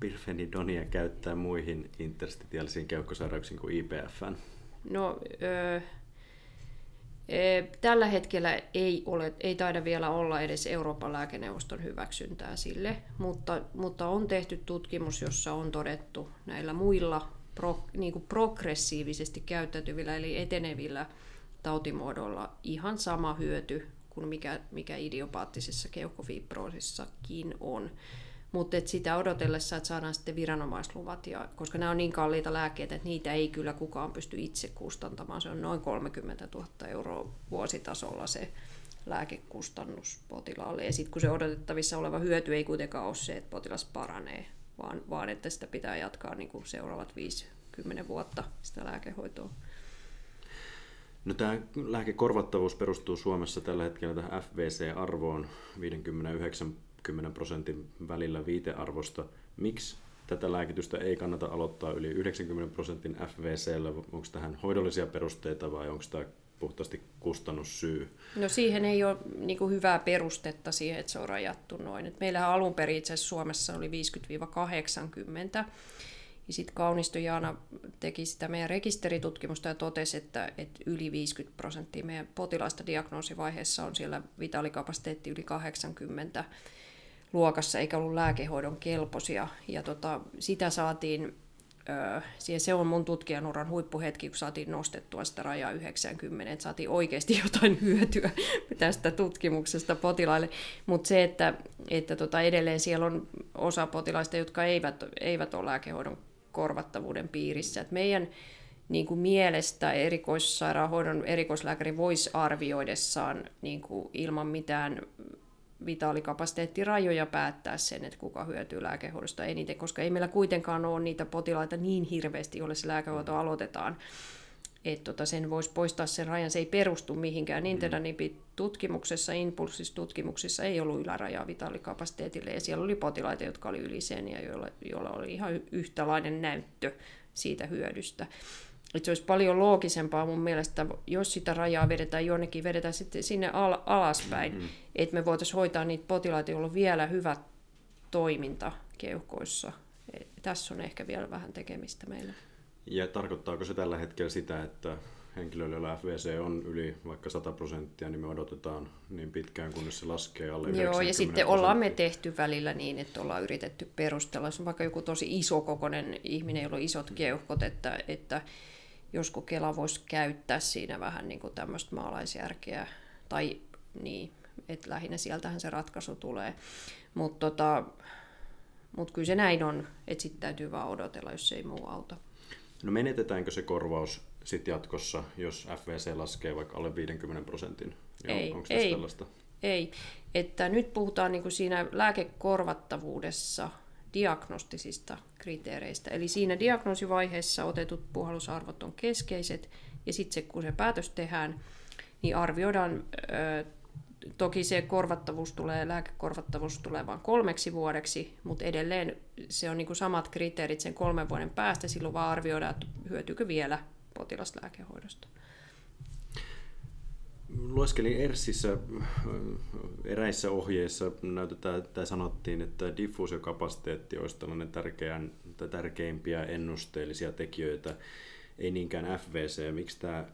pirfenidonia käyttää muihin interstitiaalisiin keuhkosairauksiin kuin IPFn? No, öö, Tällä hetkellä ei, ole, ei taida vielä olla edes Euroopan lääkeneuvoston hyväksyntää sille, mutta, mutta on tehty tutkimus, jossa on todettu näillä muilla pro, niin kuin progressiivisesti käyttäytyvillä eli etenevillä tautimuodoilla ihan sama hyöty kuin mikä, mikä idiopaattisessa keuhkofibroosissakin on. Mutta sitä odotellessa, että saadaan sitten viranomaisluvat, ja, koska nämä on niin kalliita lääkkeitä, että niitä ei kyllä kukaan pysty itse kustantamaan. Se on noin 30 000 euroa vuositasolla se lääkekustannus potilaalle. Ja sitten kun se odotettavissa oleva hyöty ei kuitenkaan ole se, että potilas paranee, vaan, vaan että sitä pitää jatkaa niin kuin seuraavat 50 vuotta sitä lääkehoitoa. No, tämä lääkekorvattavuus perustuu Suomessa tällä hetkellä tähän FVC-arvoon 59 10 prosentin välillä viitearvosta. Miksi tätä lääkitystä ei kannata aloittaa yli 90 prosentin FVCllä? Onko tähän hoidollisia perusteita vai onko tämä puhtaasti kustannussyy? No siihen ei ole niin kuin hyvää perustetta siihen, että se on rajattu noin. Et meillähän alun perin itse Suomessa oli 50-80. Ja sitten Kaunisto Jaana teki sitä meidän rekisteritutkimusta ja totesi, että, että yli 50 prosenttia meidän potilaista diagnoosivaiheessa on siellä vitaalikapasiteetti yli 80 luokassa eikä ollut lääkehoidon kelpoisia. Ja tota, sitä saatiin, siihen se on mun tutkijan uran huippuhetki, kun saatiin nostettua sitä rajaa 90, että saatiin oikeasti jotain hyötyä tästä tutkimuksesta potilaille. Mutta se, että, että tota, edelleen siellä on osa potilaista, jotka eivät, eivät ole lääkehoidon korvattavuuden piirissä. Et meidän niin kuin mielestä erikoissairaanhoidon erikoislääkäri voisi arvioidessaan niin kuin ilman mitään vitaalikapasiteettirajoja päättää sen, että kuka hyötyy lääkehoidosta eniten, koska ei meillä kuitenkaan ole niitä potilaita niin hirveästi, joille se lääkehoito aloitetaan. Että tota, sen voisi poistaa sen rajan, se ei perustu mihinkään. Internetipit-tutkimuksessa, impulssis-tutkimuksissa ei ollut ylärajaa vitaalikapasiteetille, ja siellä oli potilaita, jotka oli yli sen, ja joilla, joilla oli ihan yhtälainen näyttö siitä hyödystä. Että se olisi paljon loogisempaa mun mielestä, jos sitä rajaa vedetään jonnekin, vedetään sitten sinne al- alaspäin, mm-hmm. että me voitaisiin hoitaa niitä potilaita, joilla on vielä hyvä toiminta keuhkoissa. Et tässä on ehkä vielä vähän tekemistä meillä. Ja tarkoittaako se tällä hetkellä sitä, että henkilöillä, joilla FVC on yli vaikka 100 prosenttia, niin me odotetaan niin pitkään, kunnes se laskee alle 90 Joo, ja sitten ollaan me tehty välillä niin, että ollaan yritetty perustella, jos on vaikka joku tosi isokokoinen ihminen, jolla on isot keuhkot, että, että josko Kela voisi käyttää siinä vähän niin kuin tämmöistä maalaisjärkeä, tai niin, että lähinnä sieltähän se ratkaisu tulee. Mutta tota, mut kyllä se näin on, että sitten täytyy vaan odotella, jos ei muu auta. No menetetäänkö se korvaus sitten jatkossa, jos FVC laskee vaikka alle 50 prosentin? Ei, Onko ei, tällaista? ei. Että nyt puhutaan niin kuin siinä lääkekorvattavuudessa diagnostisista kriteereistä. Eli siinä diagnoosivaiheessa otetut puhallusarvot on keskeiset, ja sitten kun se päätös tehdään, niin arvioidaan, toki se korvattavuus tulee, lääkekorvattavuus tulee vain kolmeksi vuodeksi, mutta edelleen se on niin samat kriteerit sen kolmen vuoden päästä, silloin vaan arvioidaan, että hyötyykö vielä potilaslääkehoidosta lueskelin ERSissä eräissä ohjeissa näytetään, tai sanottiin, että diffuusiokapasiteetti olisi tällainen tärkeän, tärkeimpiä ennusteellisia tekijöitä, ei niinkään FVC. Miksi tämä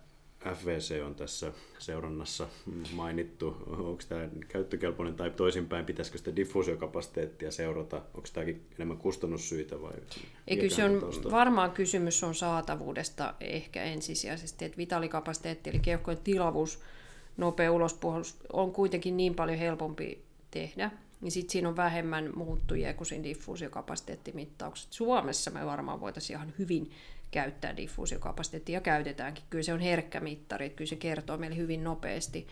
FVC on tässä seurannassa mainittu? Onko tämä käyttökelpoinen tai toisinpäin, pitäisikö sitä diffuusiokapasiteettia seurata? Onko tämäkin enemmän kustannussyitä vai? Ei, kyllä se on, varmaan kysymys on saatavuudesta ehkä ensisijaisesti, että vitaalikapasiteetti eli keuhkojen tilavuus nopea ulospuhalus on kuitenkin niin paljon helpompi tehdä, niin sitten siinä on vähemmän muuttujia kuin siinä diffuusiokapasiteettimittaukset. Suomessa me varmaan voitaisiin ihan hyvin käyttää diffuusiokapasiteettia ja käytetäänkin. Kyllä se on herkkä mittari, että kyllä se kertoo meille hyvin nopeasti.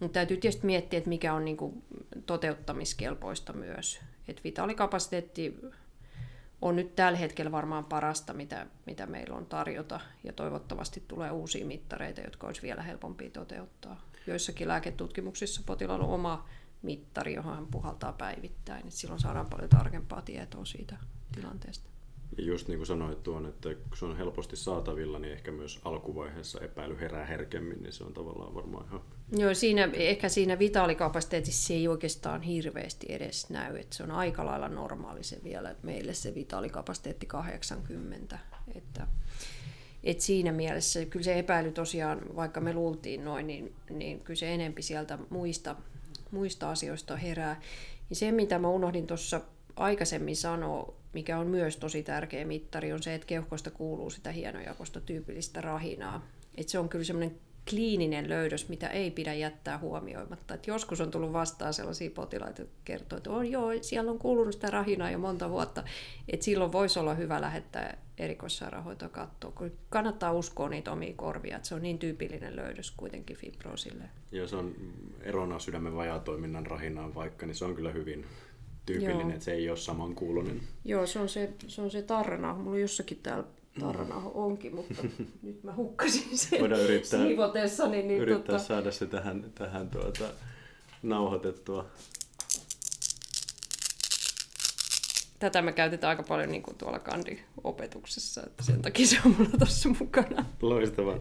Mutta täytyy tietysti miettiä, että mikä on niinku toteuttamiskelpoista myös. Et vitaalikapasiteetti on nyt tällä hetkellä varmaan parasta, mitä, mitä meillä on tarjota, ja toivottavasti tulee uusia mittareita, jotka olisi vielä helpompia toteuttaa. Joissakin lääketutkimuksissa potilaalla on oma mittari, johon hän puhaltaa päivittäin, että silloin saadaan paljon tarkempaa tietoa siitä tilanteesta. Ja just niin kuin sanoit tuon, että kun se on helposti saatavilla, niin ehkä myös alkuvaiheessa epäily herää herkemmin, niin se on tavallaan varmaan ihan... Joo, siinä, ehkä siinä vitaalikapasiteetissa se ei oikeastaan hirveästi edes näy, että se on aika lailla normaali se vielä, meille se vitaalikapasiteetti 80, että, et siinä mielessä kyllä se epäily tosiaan, vaikka me luultiin noin, niin, niin kyllä se enempi sieltä muista, muista asioista herää. Ja se, mitä mä unohdin tuossa aikaisemmin sanoa, mikä on myös tosi tärkeä mittari, on se, että keuhkosta kuuluu sitä hienojakosta tyypillistä rahinaa. Et se on kyllä semmoinen kliininen löydös, mitä ei pidä jättää huomioimatta. Et joskus on tullut vastaan sellaisia potilaita, jotka kertoo, että on joo, siellä on kuulunut sitä rahinaa jo monta vuotta. Et silloin voisi olla hyvä lähettää erikoissairaanhoitoa katsoa, kun kannattaa uskoa niitä omia korvia, että se on niin tyypillinen löydös kuitenkin fibroosille. Joo, se on erona sydämen vajaatoiminnan rahinaan vaikka, niin se on kyllä hyvin tyypillinen, Joo. että se ei ole samankuulunen. Joo, se on se, se, on se tarna. Mulla on jossakin täällä tarna onkin, mutta nyt mä hukkasin sen Voidaan yrittää, siivotessani. Niin yrittää tota... saada se tähän, tähän tuota, nauhoitettua. Tätä me käytetään aika paljon niin kuin tuolla kandiopetuksessa, että sen takia se on mulla tuossa mukana. Loistavaa.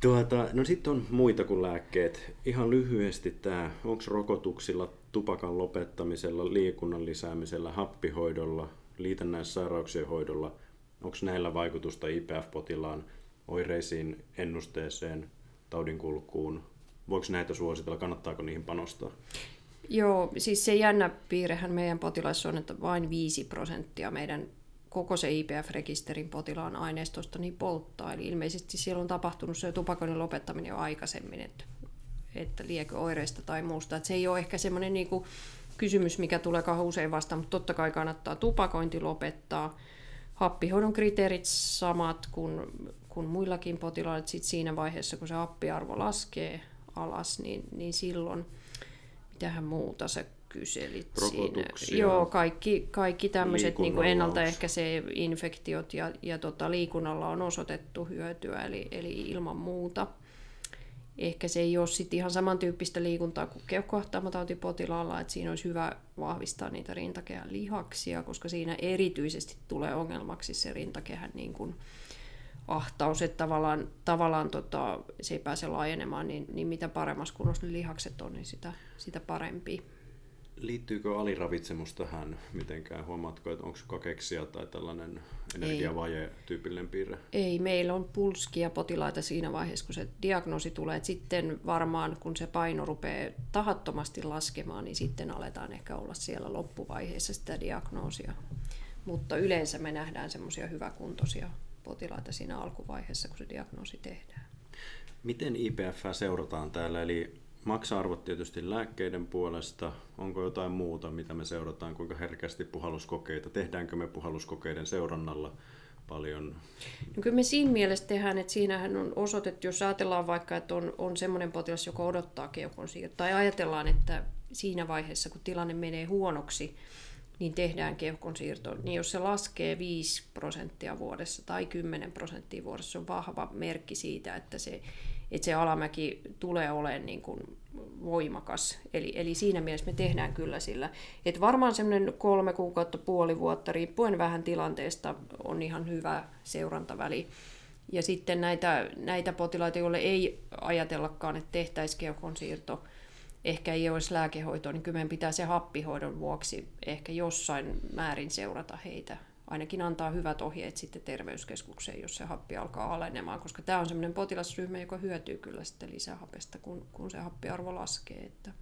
Tuota, no sitten on muita kuin lääkkeet. Ihan lyhyesti tämä, onko rokotuksilla tupakan lopettamisella, liikunnan lisäämisellä, happihoidolla, liitännäissairauksien hoidolla, onko näillä vaikutusta IPF-potilaan oireisiin, ennusteeseen, taudinkulkuun? Voiko näitä suositella, kannattaako niihin panostaa? Joo, siis se jännä piirrehän meidän potilaissa on, että vain 5 prosenttia meidän koko se IPF-rekisterin potilaan aineistosta niin polttaa. Eli ilmeisesti siellä on tapahtunut se tupakoinnin lopettaminen jo aikaisemmin, että että liekö oireista tai muusta. Että se ei ole ehkä semmoinen niin kuin kysymys, mikä tulee usein vastaan, mutta totta kai kannattaa tupakointi lopettaa. Happihoidon kriteerit samat kuin, kuin muillakin potilailla. Sitten siinä vaiheessa, kun se happiarvo laskee alas, niin, niin silloin, mitähän muuta se kyselit siinä. Joo, kaikki, kaikki tämmöiset niin ennaltaehkäisee infektiot ja, ja tota, liikunnalla on osoitettu hyötyä, eli, eli ilman muuta. Ehkä se ei ole sit ihan samantyyppistä liikuntaa kuin keuhkohtaamatautipotilaalla, että siinä olisi hyvä vahvistaa niitä rintakehän lihaksia, koska siinä erityisesti tulee ongelmaksi se rintakehän niin kuin ahtaus, että tavallaan, tavallaan tota, se ei pääse laajenemaan, niin, niin mitä paremmassa kunnossa ne lihakset on, niin sitä, sitä parempi. Liittyykö aliravitsemus tähän mitenkään? Huomaatko, että onko kakeksia tai tällainen energiavaje tyypillinen piirre? Ei, meillä on pulskia potilaita siinä vaiheessa, kun se diagnoosi tulee. sitten varmaan, kun se paino rupeaa tahattomasti laskemaan, niin sitten aletaan ehkä olla siellä loppuvaiheessa sitä diagnoosia. Mutta yleensä me nähdään semmoisia hyväkuntoisia potilaita siinä alkuvaiheessa, kun se diagnoosi tehdään. Miten IPF seurataan täällä? Eli Maksa-arvot tietysti lääkkeiden puolesta. Onko jotain muuta, mitä me seurataan, kuinka herkästi puhalluskokeita? Tehdäänkö me puhalluskokeiden seurannalla paljon? No kyllä me siinä mielessä tehdään, että siinähän on osoitettu, jos ajatellaan vaikka, että on, on semmoinen potilas, joka odottaa keuhkon siirtoa, tai ajatellaan, että siinä vaiheessa, kun tilanne menee huonoksi, niin tehdään keuhkon siirto. Niin jos se laskee 5 prosenttia vuodessa tai 10 prosenttia vuodessa, se on vahva merkki siitä, että se että se alamäki tulee olemaan niin kuin voimakas. Eli, eli siinä mielessä me tehdään kyllä sillä. Että varmaan semmoinen kolme kuukautta, puoli vuotta, riippuen vähän tilanteesta, on ihan hyvä seurantaväli. Ja sitten näitä, näitä potilaita, joille ei ajatellakaan, että tehtäisiin keuhkon siirto, ehkä ei olisi lääkehoitoa, niin kyllä meidän pitää se happihoidon vuoksi ehkä jossain määrin seurata heitä ainakin antaa hyvät ohjeet sitten terveyskeskukseen, jos se happi alkaa alenemaan, koska tämä on sellainen potilasryhmä, joka hyötyy kyllä sitten lisähapesta, kun, kun se happiarvo laskee. Että...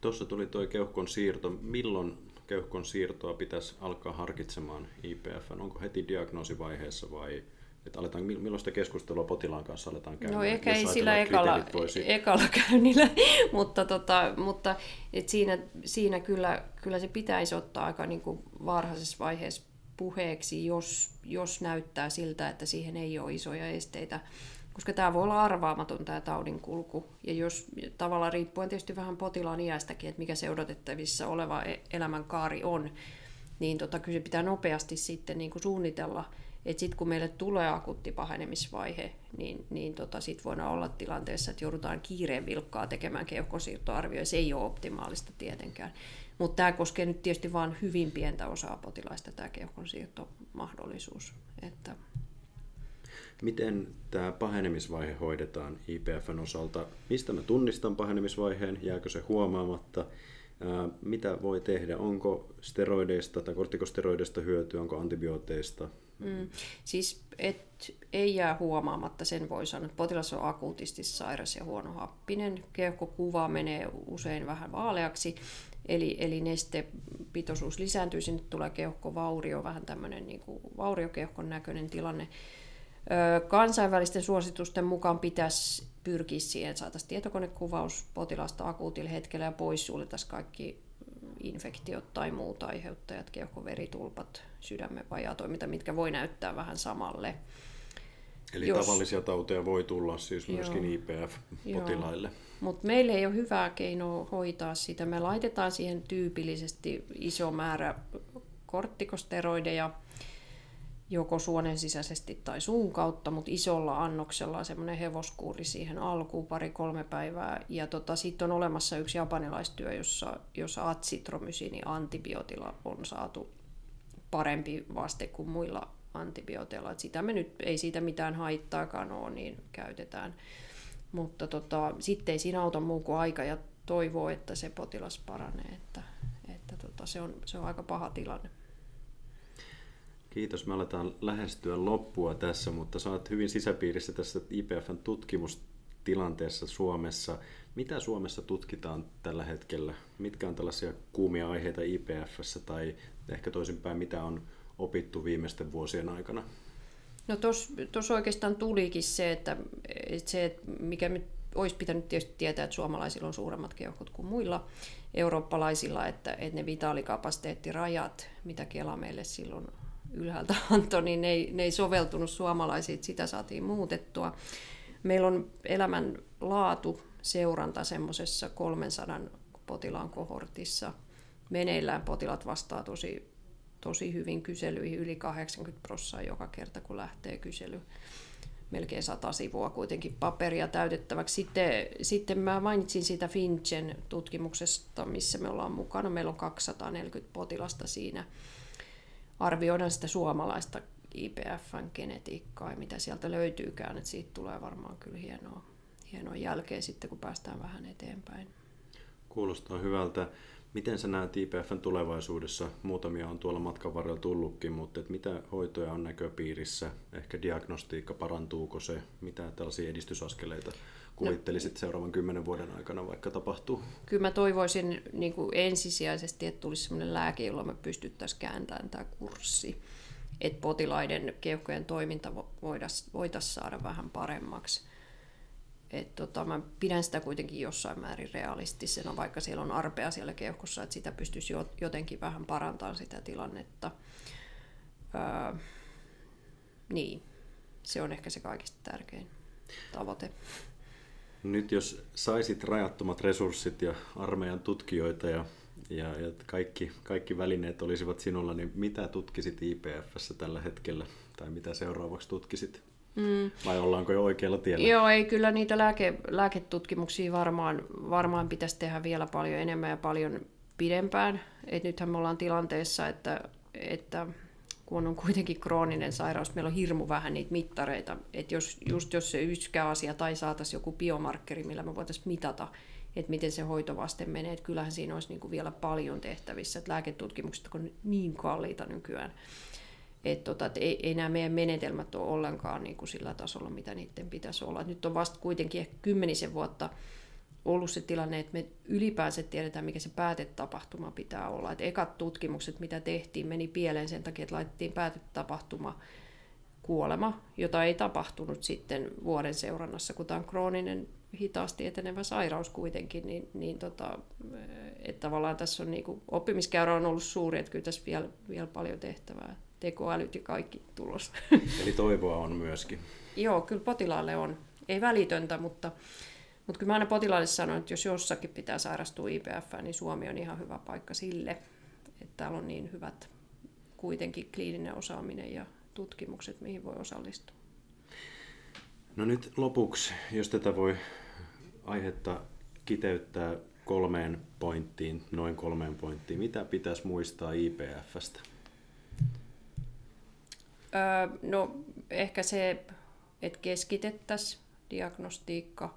Tuossa tuli tuo keuhkon siirto. Milloin keuhkon siirtoa pitäisi alkaa harkitsemaan IPF? Onko heti diagnoosivaiheessa vai että aletaan, milloin sitä keskustelua potilaan kanssa aletaan käydä? No ehkä ei sillä ekalla, ekalla käynnillä, mutta, tota, mutta et siinä, siinä kyllä, kyllä se pitäisi ottaa aika niin kuin varhaisessa vaiheessa puheeksi, jos, jos näyttää siltä, että siihen ei ole isoja esteitä. koska tämä voi olla arvaamaton tämä taudin kulku. Ja jos tavallaan riippuen tietysti vähän potilaan iästäkin, että mikä se odotettavissa oleva e- elämänkaari on, niin tota, kyllä se pitää nopeasti sitten niin kuin suunnitella, että sitten kun meille tulee akuutti pahenemisvaihe, niin, niin tota, sitten voidaan olla tilanteessa, että joudutaan kiireen vilkkaa tekemään keuhkosiirtoarvio, se ei ole optimaalista tietenkään. Mutta tämä koskee nyt tietysti vain hyvin pientä osaa potilaista, tämä keuhkonsiirtomahdollisuus. Että... Miten tämä pahenemisvaihe hoidetaan IPFn osalta? Mistä mä tunnistan pahenemisvaiheen? Jääkö se huomaamatta? Mitä voi tehdä? Onko steroideista tai kortikosteroideista hyötyä? Onko antibiooteista? Mm. Siis et, ei jää huomaamatta, sen voi sanoa, että potilas on akuutisti sairas ja huonohappinen. Keuhkokuva menee usein vähän vaaleaksi, eli, eli nestepitoisuus lisääntyy, sinne tulee keuhkovaurio, vähän tämmöinen niin kuin vauriokeuhkon näköinen tilanne. Kansainvälisten suositusten mukaan pitäisi pyrkiä siihen, saataisiin tietokonekuvaus potilasta akuutilla hetkellä ja poissuljettaisiin kaikki infektiot tai muut aiheuttajat, keuhkoveritulpat, sydämen vajaatoiminta, mitkä voi näyttää vähän samalle. Eli Jos... tavallisia tauteja voi tulla siis myöskin IPF-potilaille. Mutta meillä ei ole hyvää keinoa hoitaa sitä. Me laitetaan siihen tyypillisesti iso määrä korttikosteroideja, joko suonen sisäisesti tai suun kautta, mutta isolla annoksella semmoinen hevoskuuri siihen alkuun pari-kolme päivää. Ja tota, sitten on olemassa yksi japanilaistyö, jossa, jossa atsitromysiini antibiootilla on saatu parempi vaste kuin muilla antibiooteilla. Et sitä me nyt, ei siitä mitään haittaakaan ole, niin käytetään. Mutta tota, sitten ei siinä auta muu kuin aika ja toivoo, että se potilas paranee. Että, että tota, se, on, se on aika paha tilanne. Kiitos. Me aletaan lähestyä loppua tässä, mutta oot hyvin sisäpiirissä tässä IPFn tutkimustilanteessa Suomessa. Mitä Suomessa tutkitaan tällä hetkellä? Mitkä on tällaisia kuumia aiheita IPFssä tai ehkä toisinpäin, mitä on opittu viimeisten vuosien aikana? No tuossa oikeastaan tulikin se, että, että se, että mikä nyt olisi pitänyt tietysti tietää, että suomalaisilla on suuremmat keuhkot kuin muilla eurooppalaisilla, että, että ne vitaalikapasiteettirajat, mitä Kela meille silloin ylhäältä antoi, niin ne ei, ne ei soveltunut suomalaisiin, sitä saatiin muutettua. Meillä on elämän laatu seuranta semmoisessa 300 potilaan kohortissa. Meneillään potilaat vastaa tosi, tosi hyvin kyselyihin, yli 80 prosenttia joka kerta kun lähtee kysely. Melkein sata sivua kuitenkin paperia täytettäväksi. Sitten, sitten mä mainitsin siitä Finchen tutkimuksesta, missä me ollaan mukana. Meillä on 240 potilasta siinä arvioidaan sitä suomalaista IPFn genetiikkaa ja mitä sieltä löytyykään, että siitä tulee varmaan kyllä hienoa, hienoa jälkeä sitten, kun päästään vähän eteenpäin. Kuulostaa hyvältä. Miten sä näet IPFn tulevaisuudessa? Muutamia on tuolla matkan varrella tullutkin, mutta et mitä hoitoja on näköpiirissä? Ehkä diagnostiikka, parantuuko se? Mitä tällaisia edistysaskeleita kuvittelisit seuraavan kymmenen vuoden aikana vaikka tapahtuu? Kyllä mä toivoisin niin kuin ensisijaisesti, että tulisi sellainen lääke, jolla me pystyttäisiin kääntämään tämä kurssi. Että potilaiden keuhkojen toiminta voitaisiin saada vähän paremmaksi. Et tota, mä pidän sitä kuitenkin jossain määrin realistisena, vaikka siellä on arpea siellä keuhkossa, että sitä pystyisi jotenkin vähän parantamaan sitä tilannetta. Öö, niin, se on ehkä se kaikista tärkein tavoite. Nyt jos saisit rajattomat resurssit ja armeijan tutkijoita ja, ja, ja kaikki, kaikki välineet olisivat sinulla, niin mitä tutkisit IPFssä tällä hetkellä? Tai mitä seuraavaksi tutkisit? Mm. Vai ollaanko jo oikealla tiellä? Joo, ei kyllä niitä lääke, lääketutkimuksia varmaan, varmaan pitäisi tehdä vielä paljon enemmän ja paljon pidempään. Et nythän me ollaan tilanteessa, että, että kun on kuitenkin krooninen sairaus, meillä on hirmu vähän niitä mittareita. Että jos, just jos se asia tai saataisiin joku biomarkkeri, millä me voitaisiin mitata, että miten se hoitovaste menee, että kyllähän siinä olisi niin kuin vielä paljon tehtävissä. Että lääketutkimukset on niin kalliita nykyään, että tota, et ei, ei nämä meidän menetelmät ole ollenkaan niin kuin sillä tasolla, mitä niiden pitäisi olla. Et nyt on vasta kuitenkin ehkä kymmenisen vuotta ollut se tilanne, että me ylipäänsä tiedetään, mikä se päätetapahtuma pitää olla. Et ekat tutkimukset, mitä tehtiin, meni pieleen sen takia, että laitettiin päätetapahtuma kuolema, jota ei tapahtunut sitten vuoden seurannassa, kun tämä on krooninen hitaasti etenevä sairaus kuitenkin, niin, niin tota, että tavallaan tässä on niin kuin, oppimiskäyrä on ollut suuri, että kyllä tässä vielä, vielä paljon tehtävää, tekoälyt ja kaikki tulos. Eli toivoa on myöskin. Joo, kyllä potilaalle on. Ei välitöntä, mutta, mutta kyllä mä aina potilaalle sanon, että jos jossakin pitää sairastua IPF, niin Suomi on ihan hyvä paikka sille. Että täällä on niin hyvät kuitenkin kliininen osaaminen ja tutkimukset, mihin voi osallistua. No nyt lopuksi, jos tätä voi aihetta kiteyttää kolmeen pointtiin, noin kolmeen pointtiin, mitä pitäisi muistaa IPFstä? Öö, no ehkä se, että keskitettäisiin diagnostiikka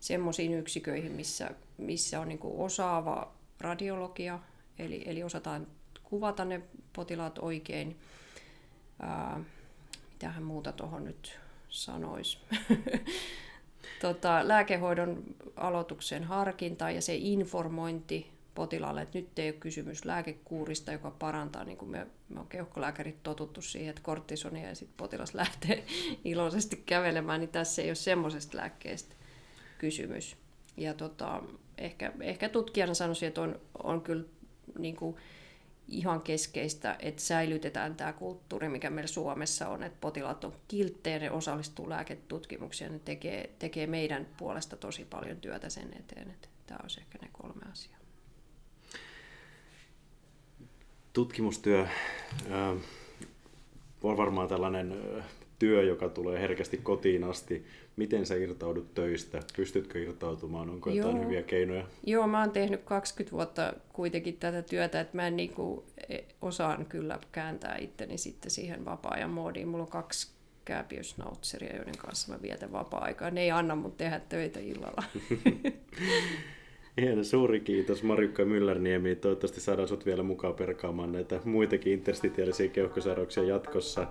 semmoisiin yksiköihin, missä, missä on niin osaava radiologia, eli, eli osataan kuvata ne potilaat oikein. Ää, mitähän muuta tuohon nyt sanoisi. tota, lääkehoidon aloituksen harkinta ja se informointi potilaalle, että nyt ei ole kysymys lääkekuurista, joka parantaa, niin kuin me, me on keuhkolääkärit totuttu siihen, että korttisonia ja sitten potilas lähtee iloisesti kävelemään, niin tässä ei ole semmoisesta lääkkeestä kysymys. Ja tota, ehkä, ehkä tutkijana sanoisin, että on, on kyllä niin kuin, ihan keskeistä, että säilytetään tämä kulttuuri, mikä meillä Suomessa on, että potilaat on kilttejä, ne osallistuu lääketutkimuksiin, ne tekee, tekee meidän puolesta tosi paljon työtä sen eteen. Että tämä olisi ehkä ne kolme asiaa. Tutkimustyö on varmaan tällainen työ, joka tulee herkästi kotiin asti. Miten sä irtaudut töistä? Pystytkö irtautumaan? Onko jotain Joo. hyviä keinoja? Joo, mä oon tehnyt 20 vuotta kuitenkin tätä työtä, että mä en niinku e, osaan kyllä kääntää itteni sitten siihen vapaa-ajan moodiin. Mulla on kaksi kääpiösnautseria, joiden kanssa mä vietän vapaa-aikaa. Ne ei anna mun tehdä töitä illalla. Hieno, suuri kiitos Marjukka Myllerniemi. Toivottavasti saadaan sut vielä mukaan perkaamaan näitä muitakin interstitiaalisia keuhkosairauksia jatkossa.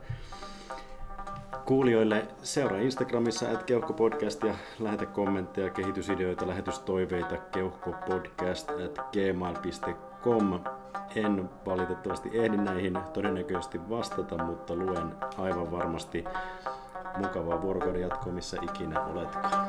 Kuulijoille seuraa Instagramissa at keuhkopodcast ja lähetä kommentteja, kehitysideoita, lähetystoiveita keuhkopodcast at gmail.com. En valitettavasti ehdi näihin todennäköisesti vastata, mutta luen aivan varmasti mukavaa vuorokauden jatkoa, missä ikinä oletkaan.